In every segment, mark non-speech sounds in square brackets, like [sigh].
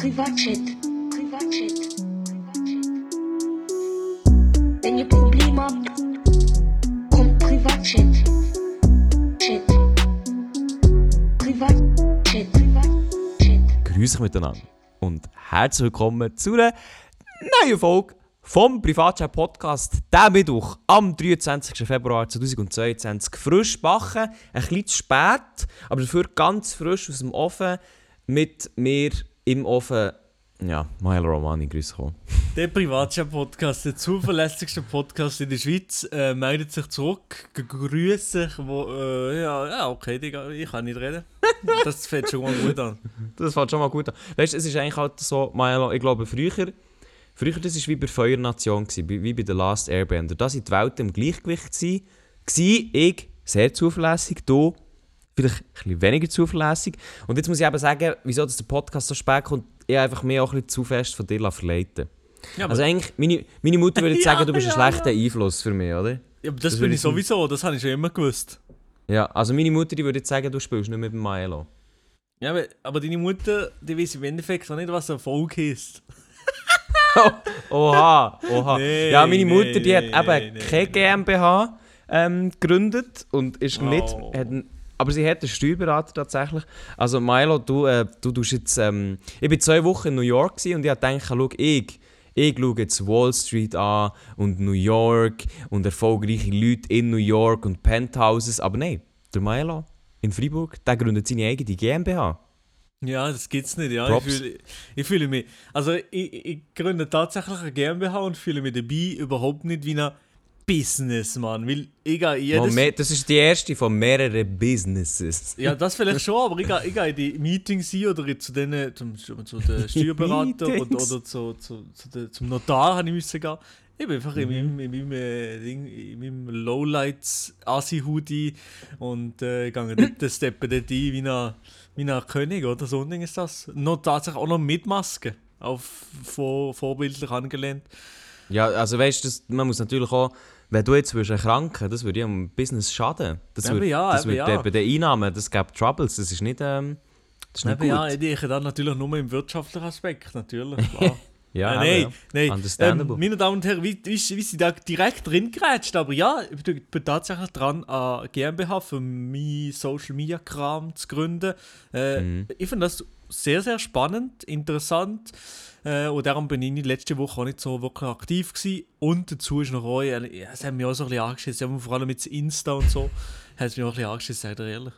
Privatchat. Privatchat. Wenn ihr Probleme habt, kommt Privatchat. Chat. Privatchat. Privatchat. Grüß euch miteinander und herzlich willkommen zu einer neuen Folge vom Privatchat Podcast. Der Mittwoch am 23. Februar 2022. Frisch backen, ein bisschen zu spät, aber dafür ganz frisch aus dem Ofen mit mir im Ofen. Ja, Mael Romani, grüß dich. [laughs] Der Privatchat-Podcast, der zuverlässigste Podcast in der Schweiz, äh, meldet sich zurück, grüßt sich, wo, äh, ja, ja, okay, Digga, ich kann nicht reden. Das fängt schon mal gut an. [laughs] Das fällt schon mal gut an. Weißt du, es ist eigentlich halt so, Maelo, ich glaube, früher, früher das war wie bei Feuernation, wie bei The Last Airbender. Da sind die Welten im Gleichgewicht. Gewesen, Ich sehr zuverlässig, du vielleicht ein bisschen weniger zuverlässig. Und jetzt muss ich eben sagen, wieso dass der Podcast so spät kommt, ich einfach mehr auch ein bisschen zu fest von dir verleiten Ja, Also eigentlich, meine, meine Mutter würde [laughs] jetzt Ja, sagen, du bist ja, ein schlechter Einfluss für mich, oder? ja, aber das, das bin ich sowieso, das habe ich schon immer gewusst. Ja, also meine Mutter die würde jetzt sagen, du spielst nicht mit dem Maelo. Ja, aber, aber deine Mutter, die weiß im Endeffekt auch nicht, was Erfolg ist. [laughs] Oha, oha. Nee, ja, meine nee, Mutter, die hat nee, eben nee, keine nee. GmbH ähm, gegründet und ist Oh. nicht. Hat, aber sie hat einen Steuerberater tatsächlich. Also Milo, du, äh, du tust jetzt. Ähm, ich war zwei Wochen in New York und ich gedacht, schau, ich. Ich schaue jetzt Wall Street an und New York und erfolgreiche Leute in New York und Penthouses. Aber nein, der Milo in Freiburg, der gründet seine eigene GmbH. Ja, das gibt's nicht, ja. Ich fühle, ich fühle mich, also ich, ich gründe tatsächlich eine GmbH und fühle mich dabei überhaupt nicht wie ein Businessmann, weil ich gehe jedes... Moment, das ist die erste von mehreren Businesses. Ja, das vielleicht schon, aber ich gehe, ich gehe in die Meetings ein oder zu, den, zum, zu den [laughs] Steuerberater oder, oder zu, zu, zu den, zum Notar habe ich müssen gehen. Ich bin einfach Mhm. in meinem, in meinem, äh, Ding, in meinem Lowlights Asi-Hoodie und äh, gehe dort, steppe dort ein wie ein, wie ein König, oder? So ein Ding ist das. Noch tatsächlich auch noch mit Maske, auf vor, vorbildlich angelehnt. Ja, also weißt du, man muss natürlich auch, wenn du jetzt würdest erkranken das würde ja am Business schaden. Das Eben würde, ja, das eben würde ja. bei den Einnahmen, das gibt Troubles, das ist nicht, ähm, das ist nicht Aber ja, gut. ich dann natürlich nur im wirtschaftlichen Aspekt, natürlich. [laughs] Klar. Ja, Äh, nein, ja. nein. Understandable. Ähm, meine Damen und Herren, wie, wie, wie sie da direkt drin gerätscht, aber ja, ich bin, tatsächlich dran, eine GmbH für meinen Social Media Kram zu gründen. Äh, Mhm. Ich finde das sehr, sehr spannend, interessant. Äh, und darum bin ich in letzte Woche auch nicht so wirklich aktiv gewesen. Und dazu ist noch auch, es hat mich auch so ein bisschen angeschissen, ja, vor allem mit Insta und so, [laughs] hat es mich auch ein bisschen angeschissen, ich dir ehrlich.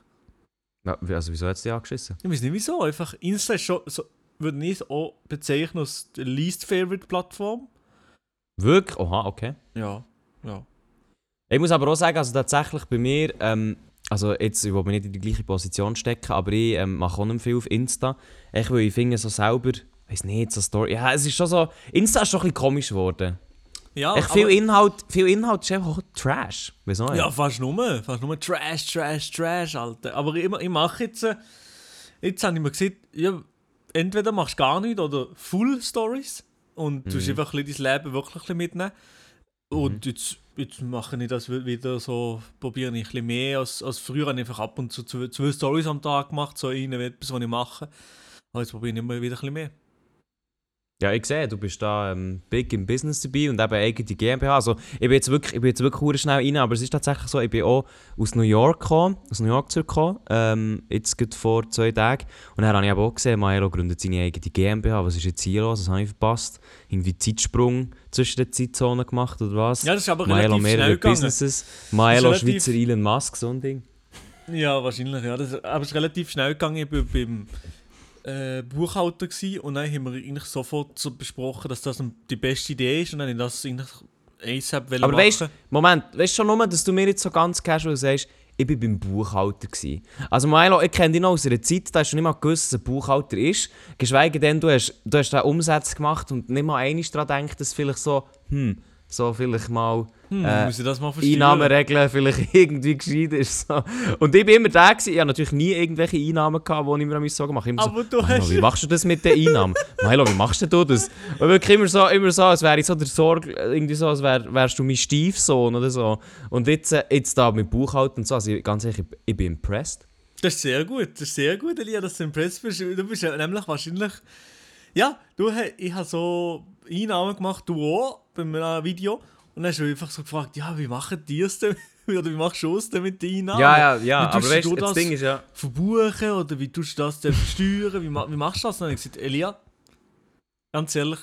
Ja, also wieso hat es dich angeschissen? Ich weiß nicht wieso, einfach Insta ist schon, so, würde ich es auch bezeichnen als die least favorite Plattform. Wirklich? Oha, okay. Ja, ja. Ich muss aber auch sagen, also tatsächlich bei mir, ähm, also jetzt, ich will mich nicht in die gleiche Position stecken, aber ich ähm, mache auch nicht viel auf Insta. Ich, weil ich finde so selber, weiß nicht, so Story, ja, es ist schon so, Insta ist schon ein bisschen komisch geworden. Ja, Echt viel Inhalt, viel Inhalt ist einfach Trash. Wieso? Ja, fast nur. Fast nur Trash, Trash, Trash, Alter. Aber ich, ich mache jetzt. äh, Jetzt habe ich mir gesagt, ja, entweder machst du gar nichts oder Full Stories und du Mhm. einfach ein bisschen dein Leben wirklich ein bisschen mitnehmen. Und jetzt, jetzt mache ich das wieder so, probiere ich ein bisschen mehr als, als früher. Habe ich einfach ab und zu zwei, zwei Stories am Tag gemacht, so eine etwas, was ich mache. Aber jetzt probiere ich immer wieder ein bisschen mehr. Ja, ich sehe, du bist da ähm, big im Business dabei und eben eigene GmbH. Also, ich bin jetzt wirklich, ich bin jetzt wirklich schnell rein, aber es ist tatsächlich so, ich bin auch aus New York gekommen, aus New York zurückgekommen, ähm, jetzt gerade vor zwei Tagen. Und dann habe ich aber auch gesehen, Maelo gründet seine eigene GmbH. Was ist jetzt hier los? Das habe ich verpasst. Irgendwie Zeitsprung zwischen den Zeitzonen gemacht oder was? Ja, das ist aber Maelo relativ mehrere. Businesses. Maelo Schweizer Elon Musk, so ein Ding. Ja, wahrscheinlich, ja. Das, aber es ist relativ schnell gegangen. Ich beim äh, Buchhalter gewesen, und dann haben wir eigentlich sofort so besprochen, dass das die beste Idee ist und dann das eigentlich ASAP Aber machen. weißt Moment, weißt du schon nur, dass du mir jetzt so ganz casual sagst, ich bin beim Buchhalter gsi. Also Milo, ich kenne dich noch aus einer Zeit, da hast du nicht mal gewusst, dass ein Buchhalter ist. Geschweige denn, du hast, du hast den Umsatz gemacht und nicht mal einmal daran gedacht, dass vielleicht so, hm, so vielleicht mal hm, äh, verstehen? Einnahmeregeln vielleicht [laughs] irgendwie gescheit ist. So. Und ich bin immer da gewesen. Ich hatte natürlich nie irgendwelche Einnahmen, gehabt, die ich mir Sorgen mache. Immer Aber so, du hast- wie machst du das mit den Einnahmen? [laughs] Milo, wie machst du das? Und wirklich immer so, immer so als wäre ich so der Sorge, irgendwie so, als wär, wärst du mein Stiefsohn oder so. Und jetzt, äh, jetzt da mit Buchhalten und so, also ich, ganz ehrlich, ich, ich bin impressed. Das ist sehr gut, das ist sehr gut, Elia, dass du impressed bist. Du bist nämlich wahrscheinlich Ja, du, ich habe so Einnahmen gemacht, du auch, bei einem Video. Und dann hast du einfach so gefragt, ja, wie machen die es denn? [laughs] Oder wie machst du es denn mit den Einnahmen? Ja, ja, ja, aber weißt du das das Ding ist ja. verbuchen oder wie tust du das denn versteuern? Wie, wie machst du das? Und dann habe ich gesagt, Elia, ganz ehrlich,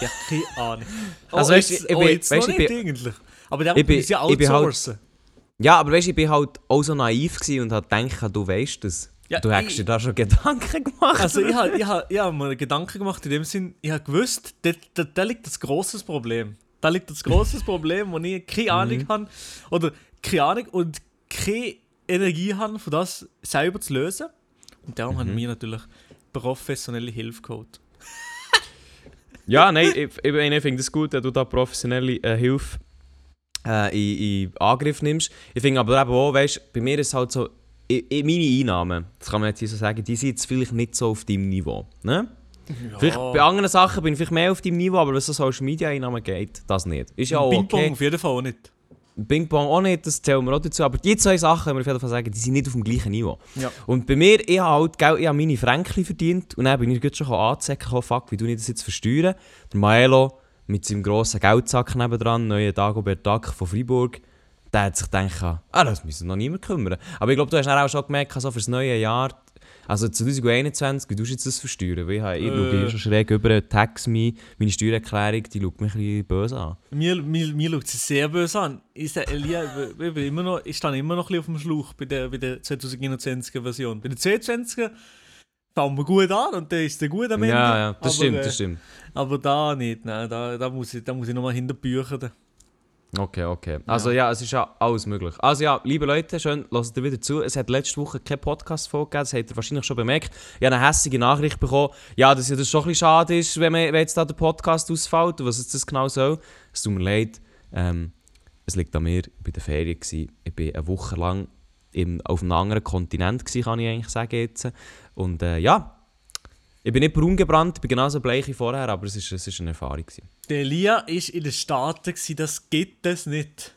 ja, keine [laughs] Ahnung. Oh, Also, weisst du, jetzt, ich oh, bin- jetzt noch ich nicht eigentlich. Aber der ich bin- muss ja ich bin halt- outsourcen. Ja, aber weißt du, ich bin halt auch so naiv und hab gedacht, du weißt das. Ja, du hast dir da schon Gedanken gemacht. Also ich habe ich hab, ich hab mir [laughs] Gedanken gemacht in dem Sinn, ich habe gewusst, da, da, da liegt das großes Problem. Da liegt das großes Problem, wo ich keine Ahnung habe oder keine Ahnung und keine Energie habe, für das selber zu lösen. Und darum haben wir natürlich professionelle Hilfe geholt. [laughs] Ja, nein, ich, ich, ich finde es gut, dass du da professionelle äh, Hilfe äh, in, in Angriff nimmst. Ich finde aber eben auch, weißt, bei mir ist es halt so, meine Einnahmen, das kann man jetzt hier so sagen, die sind jetzt vielleicht nicht so auf deinem Niveau. Ne? Vielleicht bei anderen Sachen bin ich vielleicht mehr auf deinem Niveau, aber was so Social Media Einnahmen geht, das nicht. Ist ja auch Ping-Pong okay. auf jeden Fall auch nicht. Ping Pong auch nicht, das zählen wir auch dazu. Aber die zwei Sachen, können wir auf jeden Fall sagen, die sind nicht auf dem gleichen Niveau. Ja. Und bei mir, ich habe halt Geld, ich habe meine Franken verdient und dann bin ich schon anzuzecken, oh, fuck, wie du das jetzt versteuern? Der Maelo mit seinem grossen Geldsack nebendran, neuer Dagobert Duck von Freiburg, der hat sich gedacht, ah, das müssen noch niemand kümmern. Aber ich glaube, du hast dann auch schon gemerkt, so fürs neue Jahr, also 2021, wie tust du jetzt das versteuern? Weil ich, habe- ich Äh. schaue hier schon schräg über, Tax Me, meine Steuererklärung, die schaut mich ein bisschen böse an. Mir, mir, mir schaut sie sehr böse an. Ich, Elia, ich, bin immer noch, ich stehe immer noch ein bisschen auf dem Schlauch bei der, bei der 2021er Version. Bei der 22er fangen wir gut an und der ist der gut am Ende. Ja, ja, das aber, stimmt, äh, das stimmt. Aber da nicht, nein, da, da muss ich, da muss ich nochmal hinter die Bücher. da. Okay, okay. Also ja. es ist ja alles möglich. Also ja, liebe Leute, schön, lasst ihr wieder zu. Es hat letzte Woche keine Podcast-Folge gegeben, das habt ihr wahrscheinlich schon bemerkt. Ich habe eine hässliche Nachricht bekommen, ja, dass ja das schon ein bisschen schade ist, wenn, man, wenn jetzt da der Podcast ausfällt und was jetzt das genau soll. Es tut mir leid. Ähm, es liegt an mir, ich war in der Ferien. Gewesen. Ich war eine Woche lang im, auf einem anderen Kontinent, gewesen, kann ich eigentlich sagen jetzt. Und äh, ja, ich bin nicht braun gebrannt, ich bin genauso bleich wie vorher, aber es ist, es ist eine Erfahrung. Gewesen. Der Elia war in den Staaten, gewesen, das gibt es nicht.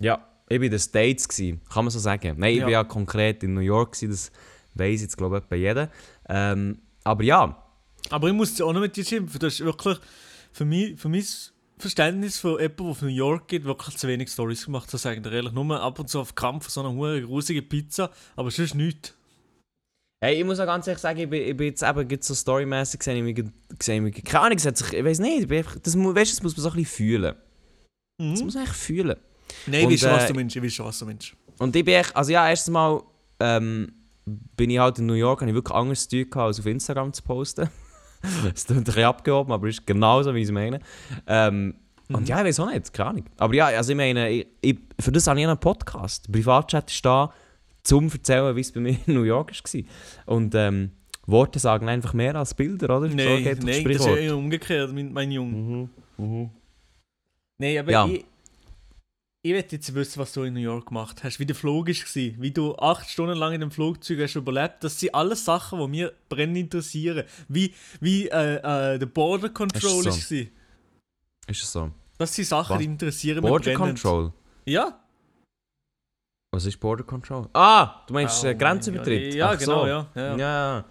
Ja, ich war in den States, gewesen, kann man so sagen. Nein, ich Ja. war ja konkret in New York, gewesen, das weiss jetzt glaube ich etwa jeder. Ähm, aber ja, Aber ich muss auch noch mit dir schimpfen. Das ist wirklich für mich, für mein Verständnis von jemandem, der auf New York geht, wirklich zu wenig Stories gemacht. Das sagen wir ehrlich. Nur ab und zu auf Kampf so eine hure grusige Pizza, aber sonst nichts. Hey, ich muss auch ganz ehrlich sagen, ich bin, ich bin jetzt eben so storymäßig gesehen, ich mich, keine Ahnung, es hat sich, ich weiß nicht, einfach, das, weißt, das muss man so ein bisschen fühlen. Das Mhm. muss man echt fühlen. Nein, schon, was äh, du meinst. Ich weiß schon, was du meinst. Und ich bin echt, also ja, erstens mal ähm, bin ich halt in New York, habe ich wirklich anderes tun gehabt, als auf Instagram zu posten. [laughs] das klingt ein bisschen abgehoben, aber ist genauso, wie ich es meine. Ähm, Und ja, ich weiß auch nicht, keine Ahnung. Aber ja, also ich meine, ich, ich, für das habe ich einen Podcast. Privatchat ist da, zum erzählen, wie es bei mir in New York war. Und ähm, Worte sagen einfach mehr als Bilder, oder? Nein, so geht nein, das ist ja eher umgekehrt, mein, mein Junge. Mhm, mhm. Nein, aber Ja. ich, ich möchte jetzt wissen, was du in New York gemacht hast, wie der Flug war, wie du acht Stunden lang in dem Flugzeug hast überlebt. Das sind alles Sachen, die mir brennend interessieren. Wie, wie äh, äh, der Border Control Ist so. war. Ist es so? Das sind Sachen, Was? die interessieren mich Border brennend. Control? Ja. Was ist Border Control? Ah, du meinst Oh äh, Grenzübertritt? Ja, Ach genau, so. ja. ja. Ja.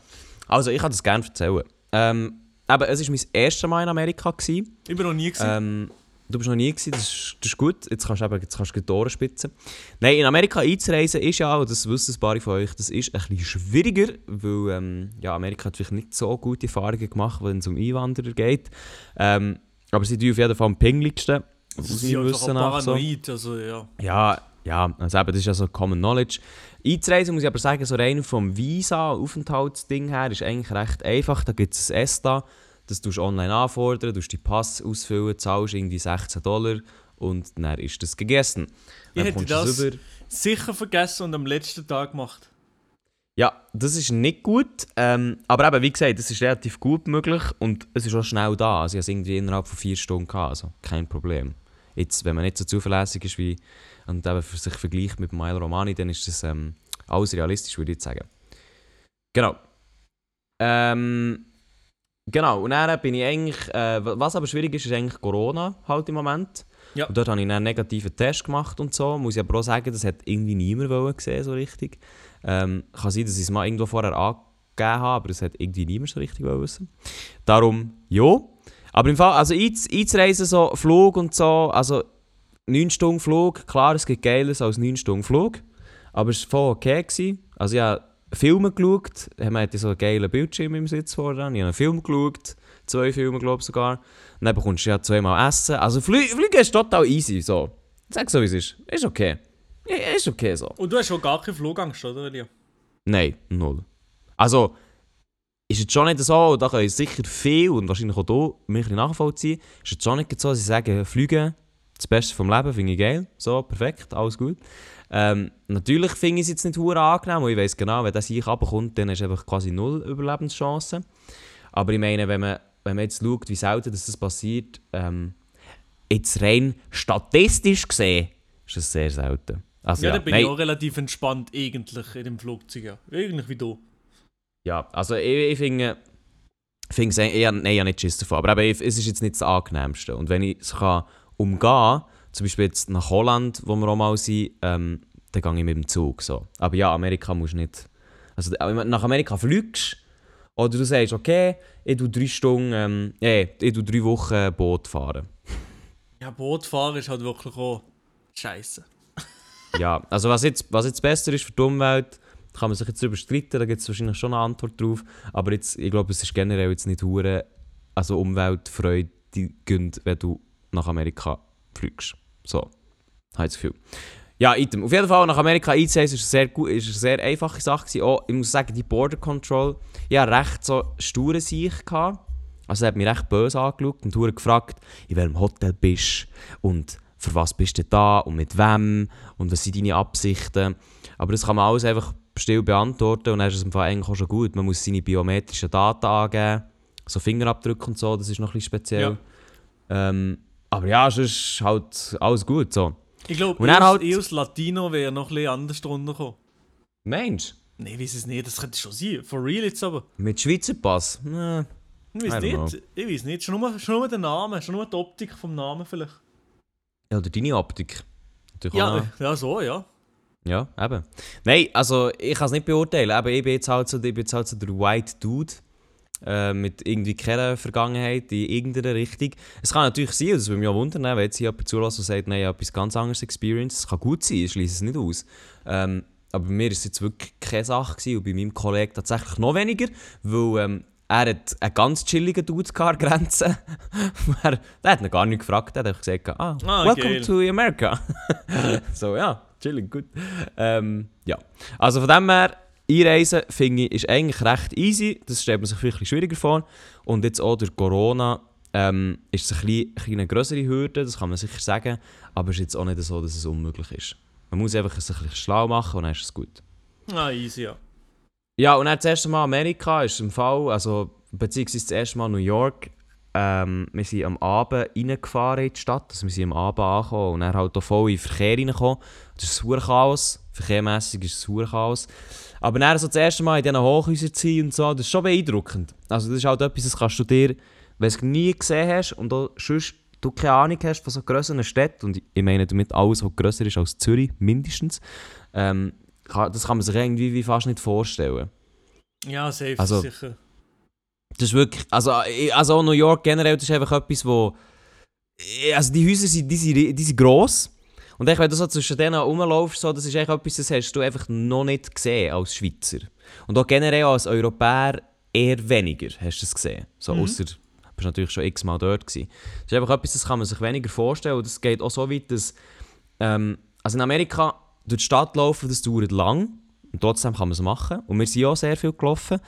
Also, ich kann das gerne erzählen. Ähm, aber es war mein erstes Mal in Amerika. Gewesen. Ich bin noch nie gesehen. Ähm, du bist noch nie gewesen, das ist, das ist gut. Jetzt kannst du eben, jetzt kannst du die Ohren spitzen. Nein, in Amerika einzureisen ist ja, und das wissen ein paar von euch, das ist ein bisschen schwieriger, weil ähm, ja, Amerika hat vielleicht nicht so gute Erfahrungen gemacht, wenn es um Einwanderer geht. Ähm, aber sie tun auf jeden Fall am pingeligsten. Das ja einfach Wissen nach so. paranoid. Also, ja. Ja, ja, also eben, das ist ja so Common Knowledge. Einzureisen muss ich aber sagen, so rein vom Visa, Aufenthaltsding her, ist eigentlich recht einfach. Da gibt es ein ESTA, das du online anfordern, du die Pass ausfüllen, zahlst irgendwie 16 Dollar und dann ist das gegessen. Ich Dann hätte kommst du das rüber. sicher vergessen und am letzten Tag gemacht. Ja, das ist nicht gut, ähm, aber eben, wie gesagt, das ist relativ gut möglich und es ist auch schnell da. Also ich habe es irgendwie innerhalb von vier Stunden gehabt, also kein Problem. Jetzt, wenn man nicht so zuverlässig ist wie und eben für sich vergleicht mit Milo Romani, dann ist das ähm, alles realistisch, würde ich sagen. Genau. Ähm, genau, und dann bin ich eigentlich, äh, was aber schwierig ist, ist eigentlich Corona halt im Moment. Ja. Und dort habe ich einen negativen Test gemacht und so. Muss ich aber auch sagen, das hat irgendwie niemand wollen gesehen, so richtig. Ähm, kann sein, dass ich es mal irgendwo vorher gegeben haben, aber das hat irgendwie niemand so richtig wissen. Darum, ja. Aber im Fall, also einz- einzureisen, so Flug und so, also 9 Stunden Flug, klar, es gibt Geiles als 9 Stunden Flug, aber es war voll okay. Gewesen. Also ich habe Filme geschaut, man hatte so einen geilen Bildschirm im Sitz vorne, ich habe einen Film geschaut, zwei Filme glaube ich sogar, und dann bekommst du ja zweimal Essen. Also Flü Fliegen ist total easy, so. Sag so wie es ist, ist okay. Ist okay so. Und du hast schon gar keine Flugangst, oder Elia? Nein, null. Also, ist jetzt schon nicht so, da können sicher viel und wahrscheinlich auch du mich nachvollziehen, ist jetzt schon nicht so, dass sie sagen, Fliegen, das Beste vom Leben, finde ich geil, so, perfekt, alles gut. Ähm, natürlich finde ich es jetzt nicht hure angenehm, weil ich weiss genau, wenn das sich runterkommt, dann du einfach quasi null Überlebenschancen. Aber ich meine, wenn man, wenn man jetzt schaut, wie selten dass das passiert, ähm, jetzt rein statistisch gesehen, ist das sehr selten. Also, Ja, ja, da bin nein. ich auch relativ entspannt eigentlich in dem Flugzeug. Ja. Eigentlich wie du. Ja, also ich, ich finde, finde es eher, nein, habe nicht Schiss davon, aber eben, es ist jetzt nicht das Angenehmste. Und wenn ich es kann umgehen kann, zum Beispiel jetzt nach Holland, wo wir auch mal sind, ähm, dann gehe ich mit dem Zug. So. Aber ja, Amerika musst du nicht... Also wenn du nach Amerika fliegst, oder du sagst, okay, ich tue drei Stunden, ähm, äh, ich tue drei Wochen Boot fahren. Ja, Bootfahren ist halt wirklich auch scheiße. [laughs] ja, also was jetzt, was jetzt besser ist für die Umwelt, kann man sich jetzt darüber streiten, da gibt es wahrscheinlich schon eine Antwort drauf. Aber jetzt, ich glaube, es ist generell jetzt nicht hure, also umweltfreudigend, wenn du nach Amerika fliegst. So, habe ich das Gefühl. Ja, item. Auf jeden Fall nach Amerika einzureisen ist eine sehr, gut, ist eine sehr einfache Sache. gewesen. Auch, ich muss sagen, die Border Control, hatte recht so sture Sicht. gehabt. Also er hat mich recht böse angeschaut und hat gefragt, in welchem Hotel bist und für was bist du da und mit wem und was sind deine Absichten. Aber das kann man alles einfach still beantworten und dann ist es im Fall eigentlich auch schon gut. Man muss seine biometrischen Daten angeben, so Fingerabdrücke und so, das ist noch ein bisschen speziell. Ähm, aber ja, sonst ist halt alles gut so. Ich glaube, als- halt- als Latino wäre noch ein bisschen anders drunter gekommen. Mensch, Nein, ich weiß es nicht, das könnte schon sein. For real jetzt aber. mit Schweizer Pass? Nee. Ich weiß nicht, ich weiß nicht. Schon nur, schon nur der Name, schon nur die Optik vom Namen vielleicht. Ja, oder deine Optik. Natürlich Ja, ja, so, ja. Ja, eben. Nein, also ich kann es nicht beurteilen. Eben, ich bin jetzt halt so, ich bin jetzt halt so der White Dude äh, mit irgendwie keiner Vergangenheit in irgendeiner Richtung. Es kann natürlich sein, das würde mich auch wundern, wenn jetzt hier jemand zulässt und sagt, nein, ich habe etwas ganz anderes Experience. Es kann gut sein, ich schließe es nicht aus. Ähm, aber bei mir war es jetzt wirklich keine Sache gewesen, und bei meinem Kollegen tatsächlich noch weniger, weil ähm, er hat einen ganz chilligen Dude an der Grenze. [laughs] er, der hat ihn gar nicht gefragt, er hat einfach gesagt, ah, Ah, welcome geil. to America. [laughs] so, ja, chillig, gut. Ähm, ja, also von dem her, Einreisen finde ich ist eigentlich recht easy. Das stellt man sich vielleicht ein bisschen schwieriger vor. Und jetzt auch durch Corona ähm, ist es ein bisschen, ein bisschen eine größere Hürde, das kann man sicher sagen. Aber es ist jetzt auch nicht so, dass es unmöglich ist. Man muss einfach ein bisschen schlau machen und dann ist es gut. Ah, easy, ja. Ja, und dann das erste Mal Amerika ist im Fall, also beziehungsweise das erste Mal New York. Ähm, wir sind am Abend reingefahren in die Stadt, also wir sind am Abend angekommen und dann halt auch voll in den Verkehr reingekommen. Das ist ein Chaos, verkehrmässig ist es ein Chaos. Aber dann so das erste Mal in diesen Hochhäusern zu sein und so, das ist schon beeindruckend. Also das ist halt etwas, das kannst du dir, wenn du es nie gesehen hast und auch sonst du keine Ahnung hast von so grösseren Städten, und ich meine damit alles, was grösser ist als Zürich, mindestens, ähm, das kann man sich irgendwie wie fast nicht vorstellen. Ja, safe, Also- sicher. Das ist wirklich, also, ich- also New York generell, das ist einfach etwas, wo, also die Häuser sind, die sind, die sind gross. Und echt, wenn du so zwischen denen rumlaufst, so, das ist echt etwas, das hast du einfach noch nicht gesehen als Schweizer. Und auch generell als Europäer eher weniger hast du es gesehen. So, Mhm. ausser, du bist natürlich schon x-mal dort gewesen. Das ist einfach etwas, das kann man sich weniger vorstellen. Und das geht auch so weit, dass, ähm, also in Amerika, durch die Stadt laufen, das dauert lang. Und trotzdem kann man es machen. Und wir sind auch sehr viel gelaufen.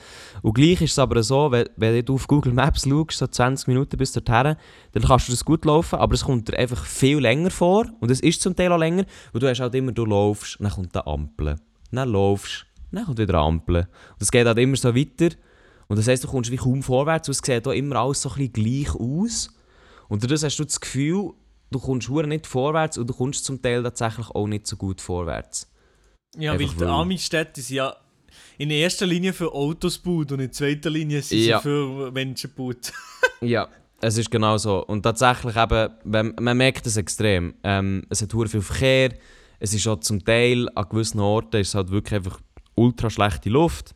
Und gleich ist es aber so, wenn, wenn du auf Google Maps schaust, so 20 Minuten bis dorthin, dann kannst du das gut laufen, aber es kommt dir einfach viel länger vor. Und es ist zum Teil auch länger, weil du hast halt immer, du laufst, dann kommt eine Ampel. Dann laufst, dann kommt wieder eine Ampel. Und es geht halt immer so weiter. Und das heisst, du kommst wie kaum vorwärts. Und es sieht auch immer alles so ein bisschen gleich aus. Und dadurch hast du das Gefühl, du kommst nicht vorwärts und du kommst zum Teil tatsächlich auch nicht so gut vorwärts. Ja, weil einfach die weil- Ami-Städte sind ja in erster Linie für Autos gebaut und in zweiter Linie sind Ja. sie für Menschen gebaut. [laughs] Ja, es ist genau so. Und tatsächlich eben, wenn, man merkt es extrem. Ähm, es hat hure viel Verkehr. Es ist auch zum Teil an gewissen Orten ist es halt wirklich einfach ultra schlechte Luft.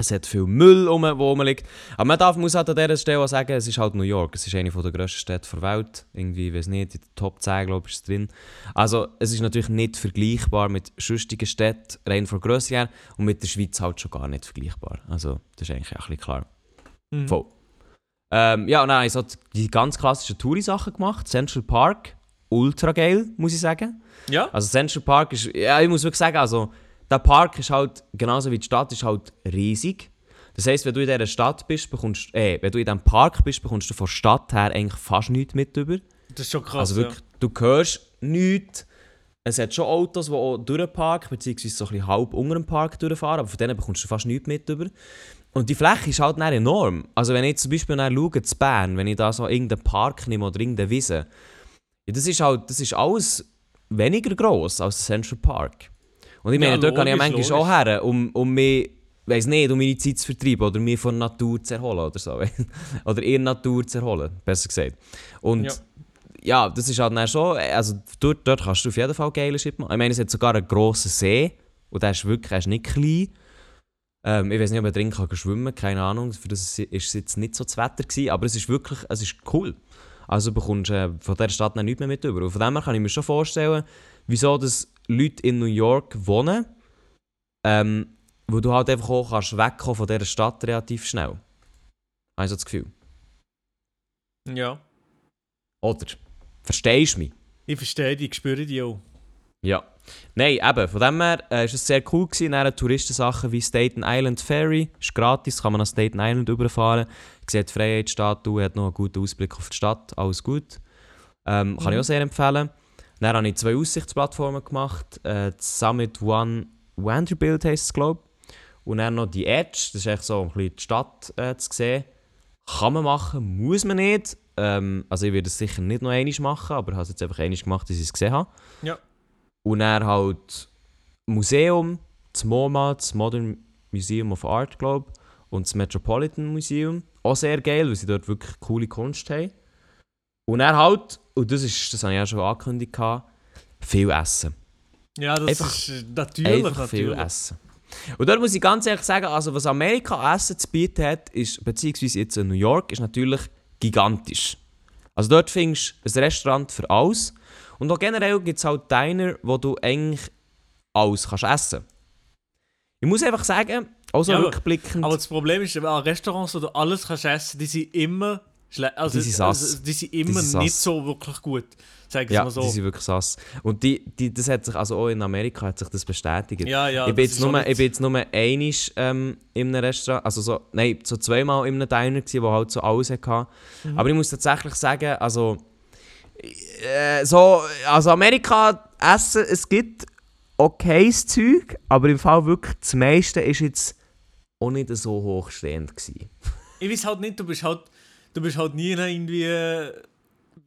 Es hat viel Müll wo rumliegt. Aber man darf, muss halt an dieser Stelle auch sagen, es ist halt New York. Es ist eine der grössten Städte der Welt. Irgendwie, ich weiß nicht, in den Top 10, glaube ich, ist es drin. Also, es ist natürlich nicht vergleichbar mit sonstigen Städten, rein von Grösse her. Und mit der Schweiz halt schon gar nicht vergleichbar. Also, das ist eigentlich auch ein bisschen klar. Mhm. Voll. Ähm, ja, und dann habe ich so die ganz klassischen Touri-Sachen gemacht. Central Park, ultra geil, muss ich sagen. Ja? Also Central Park ist, ja, ich muss wirklich sagen, also der Park ist halt, genauso wie die Stadt, ist halt riesig. Das heisst, wenn du in dieser Stadt bist, bekommst, äh, wenn du in diesem Park bist, bekommst du von der Stadt her eigentlich fast nichts mit über. Das ist schon krass. Also wirklich, du hörst nichts. Es hat schon Autos, die auch durch den Park, beziehungsweise so ein bisschen halb unter dem Park durchfahren, aber von denen bekommst du fast nichts mit über. Und die Fläche ist halt dann enorm. Also wenn ich zum Beispiel dann schaue, zu Bern, wenn ich da so irgendeinen Park nehme oder irgendeine Wiese, ja, das ist halt, das ist alles weniger gross als der Central Park. Und ich Ja, meine, dort kann ich ja logisch, manchmal auch logisch. her, um, um mich, weiss nicht, um meine Zeit zu vertreiben oder mich von der Natur zu erholen oder so. [laughs] oder in der Natur zu erholen, besser gesagt. Und Ja. ja, das ist halt dann schon, also dort, dort kannst du auf jeden Fall geile Shit machen. Ich meine, es hat sogar einen grossen See und der ist wirklich, der ist nicht klein. Ähm, ich weiß nicht, ob man drin kann schwimmen keine Ahnung, für das ist es jetzt nicht so das Wetter gewesen, aber es ist wirklich, es ist cool. Also bekommst du äh, von dieser Stadt dann nichts mehr mit über. Und von dem her kann ich mir schon vorstellen, wieso dass Leute in New York wohnen, ähm, wo du halt einfach auch kannst wegkommen von dieser Stadt relativ schnell. Habe ich so das Gefühl. Ja. Oder? Verstehst du mich? Ich verstehe die, ich spüre die auch. Ja. Nein, eben, von dem her äh, ist es sehr cool gewesen. Dann Touristensachen wie Staten Island Ferry, ist gratis, kann man nach Staten Island überfahren. Sieht die Freiheitsstatue, hat noch einen guten Ausblick auf die Stadt, alles gut. Ähm, kann ich Mhm. auch sehr empfehlen. Dann habe ich zwei Aussichtsplattformen gemacht. Äh, die Summit One Vanderbilt heisst es, glaube ich. Und dann noch die Edge, das ist echt so ein bisschen die Stadt äh, zu sehen. Kann man machen, muss man nicht. Ähm, also ich werde es sicher nicht noch einmal machen, aber ich habe es jetzt einfach einmal gemacht, dass ich es gesehen habe. Ja. Und dann halt Museum, das MoMA, das Modern Museum of Art, glaube ich, und das Metropolitan Museum. Auch sehr geil, weil sie dort wirklich coole Kunst haben. Und dann halt, und das, ist, das habe ich ja schon angekündigt, viel Essen. Ja, das Einfach- ist natürlich. Einfach viel natürlich. Essen. Und dort muss ich ganz ehrlich sagen, also was Amerika Essen zu bieten hat, ist, beziehungsweise jetzt in New York, ist natürlich gigantisch. Also dort findest du ein Restaurant für alles. Und auch generell gibt es halt Diner, wo du eigentlich alles kannst essen Ich muss einfach sagen, auch so Ja, rückblickend, Aber das Problem ist, an Restaurants, wo du alles kannst essen, die sind immer also, Die sind sass. also, die sind immer sind nicht so wirklich gut. Sag ich ja, mal so. die sind wirklich sass. Und die, die, das hat sich, also auch in Amerika hat sich das bestätigt. ja, ja. ich, bin jetzt nur, ich bin jetzt nur einmal ähm, in einem Restaurant, also so, nein, so zweimal in einem Diner gewesen, wo halt so alles hatte. Mhm. Aber ich muss tatsächlich sagen, also, äh, so, also Amerika essen, es gibt okayes Zeug, aber im Fall wirklich das meiste ist jetzt auch nicht so hochstehend gewesen. Ich weiß halt nicht, du bist halt, du bist halt nie in irgendwie, äh,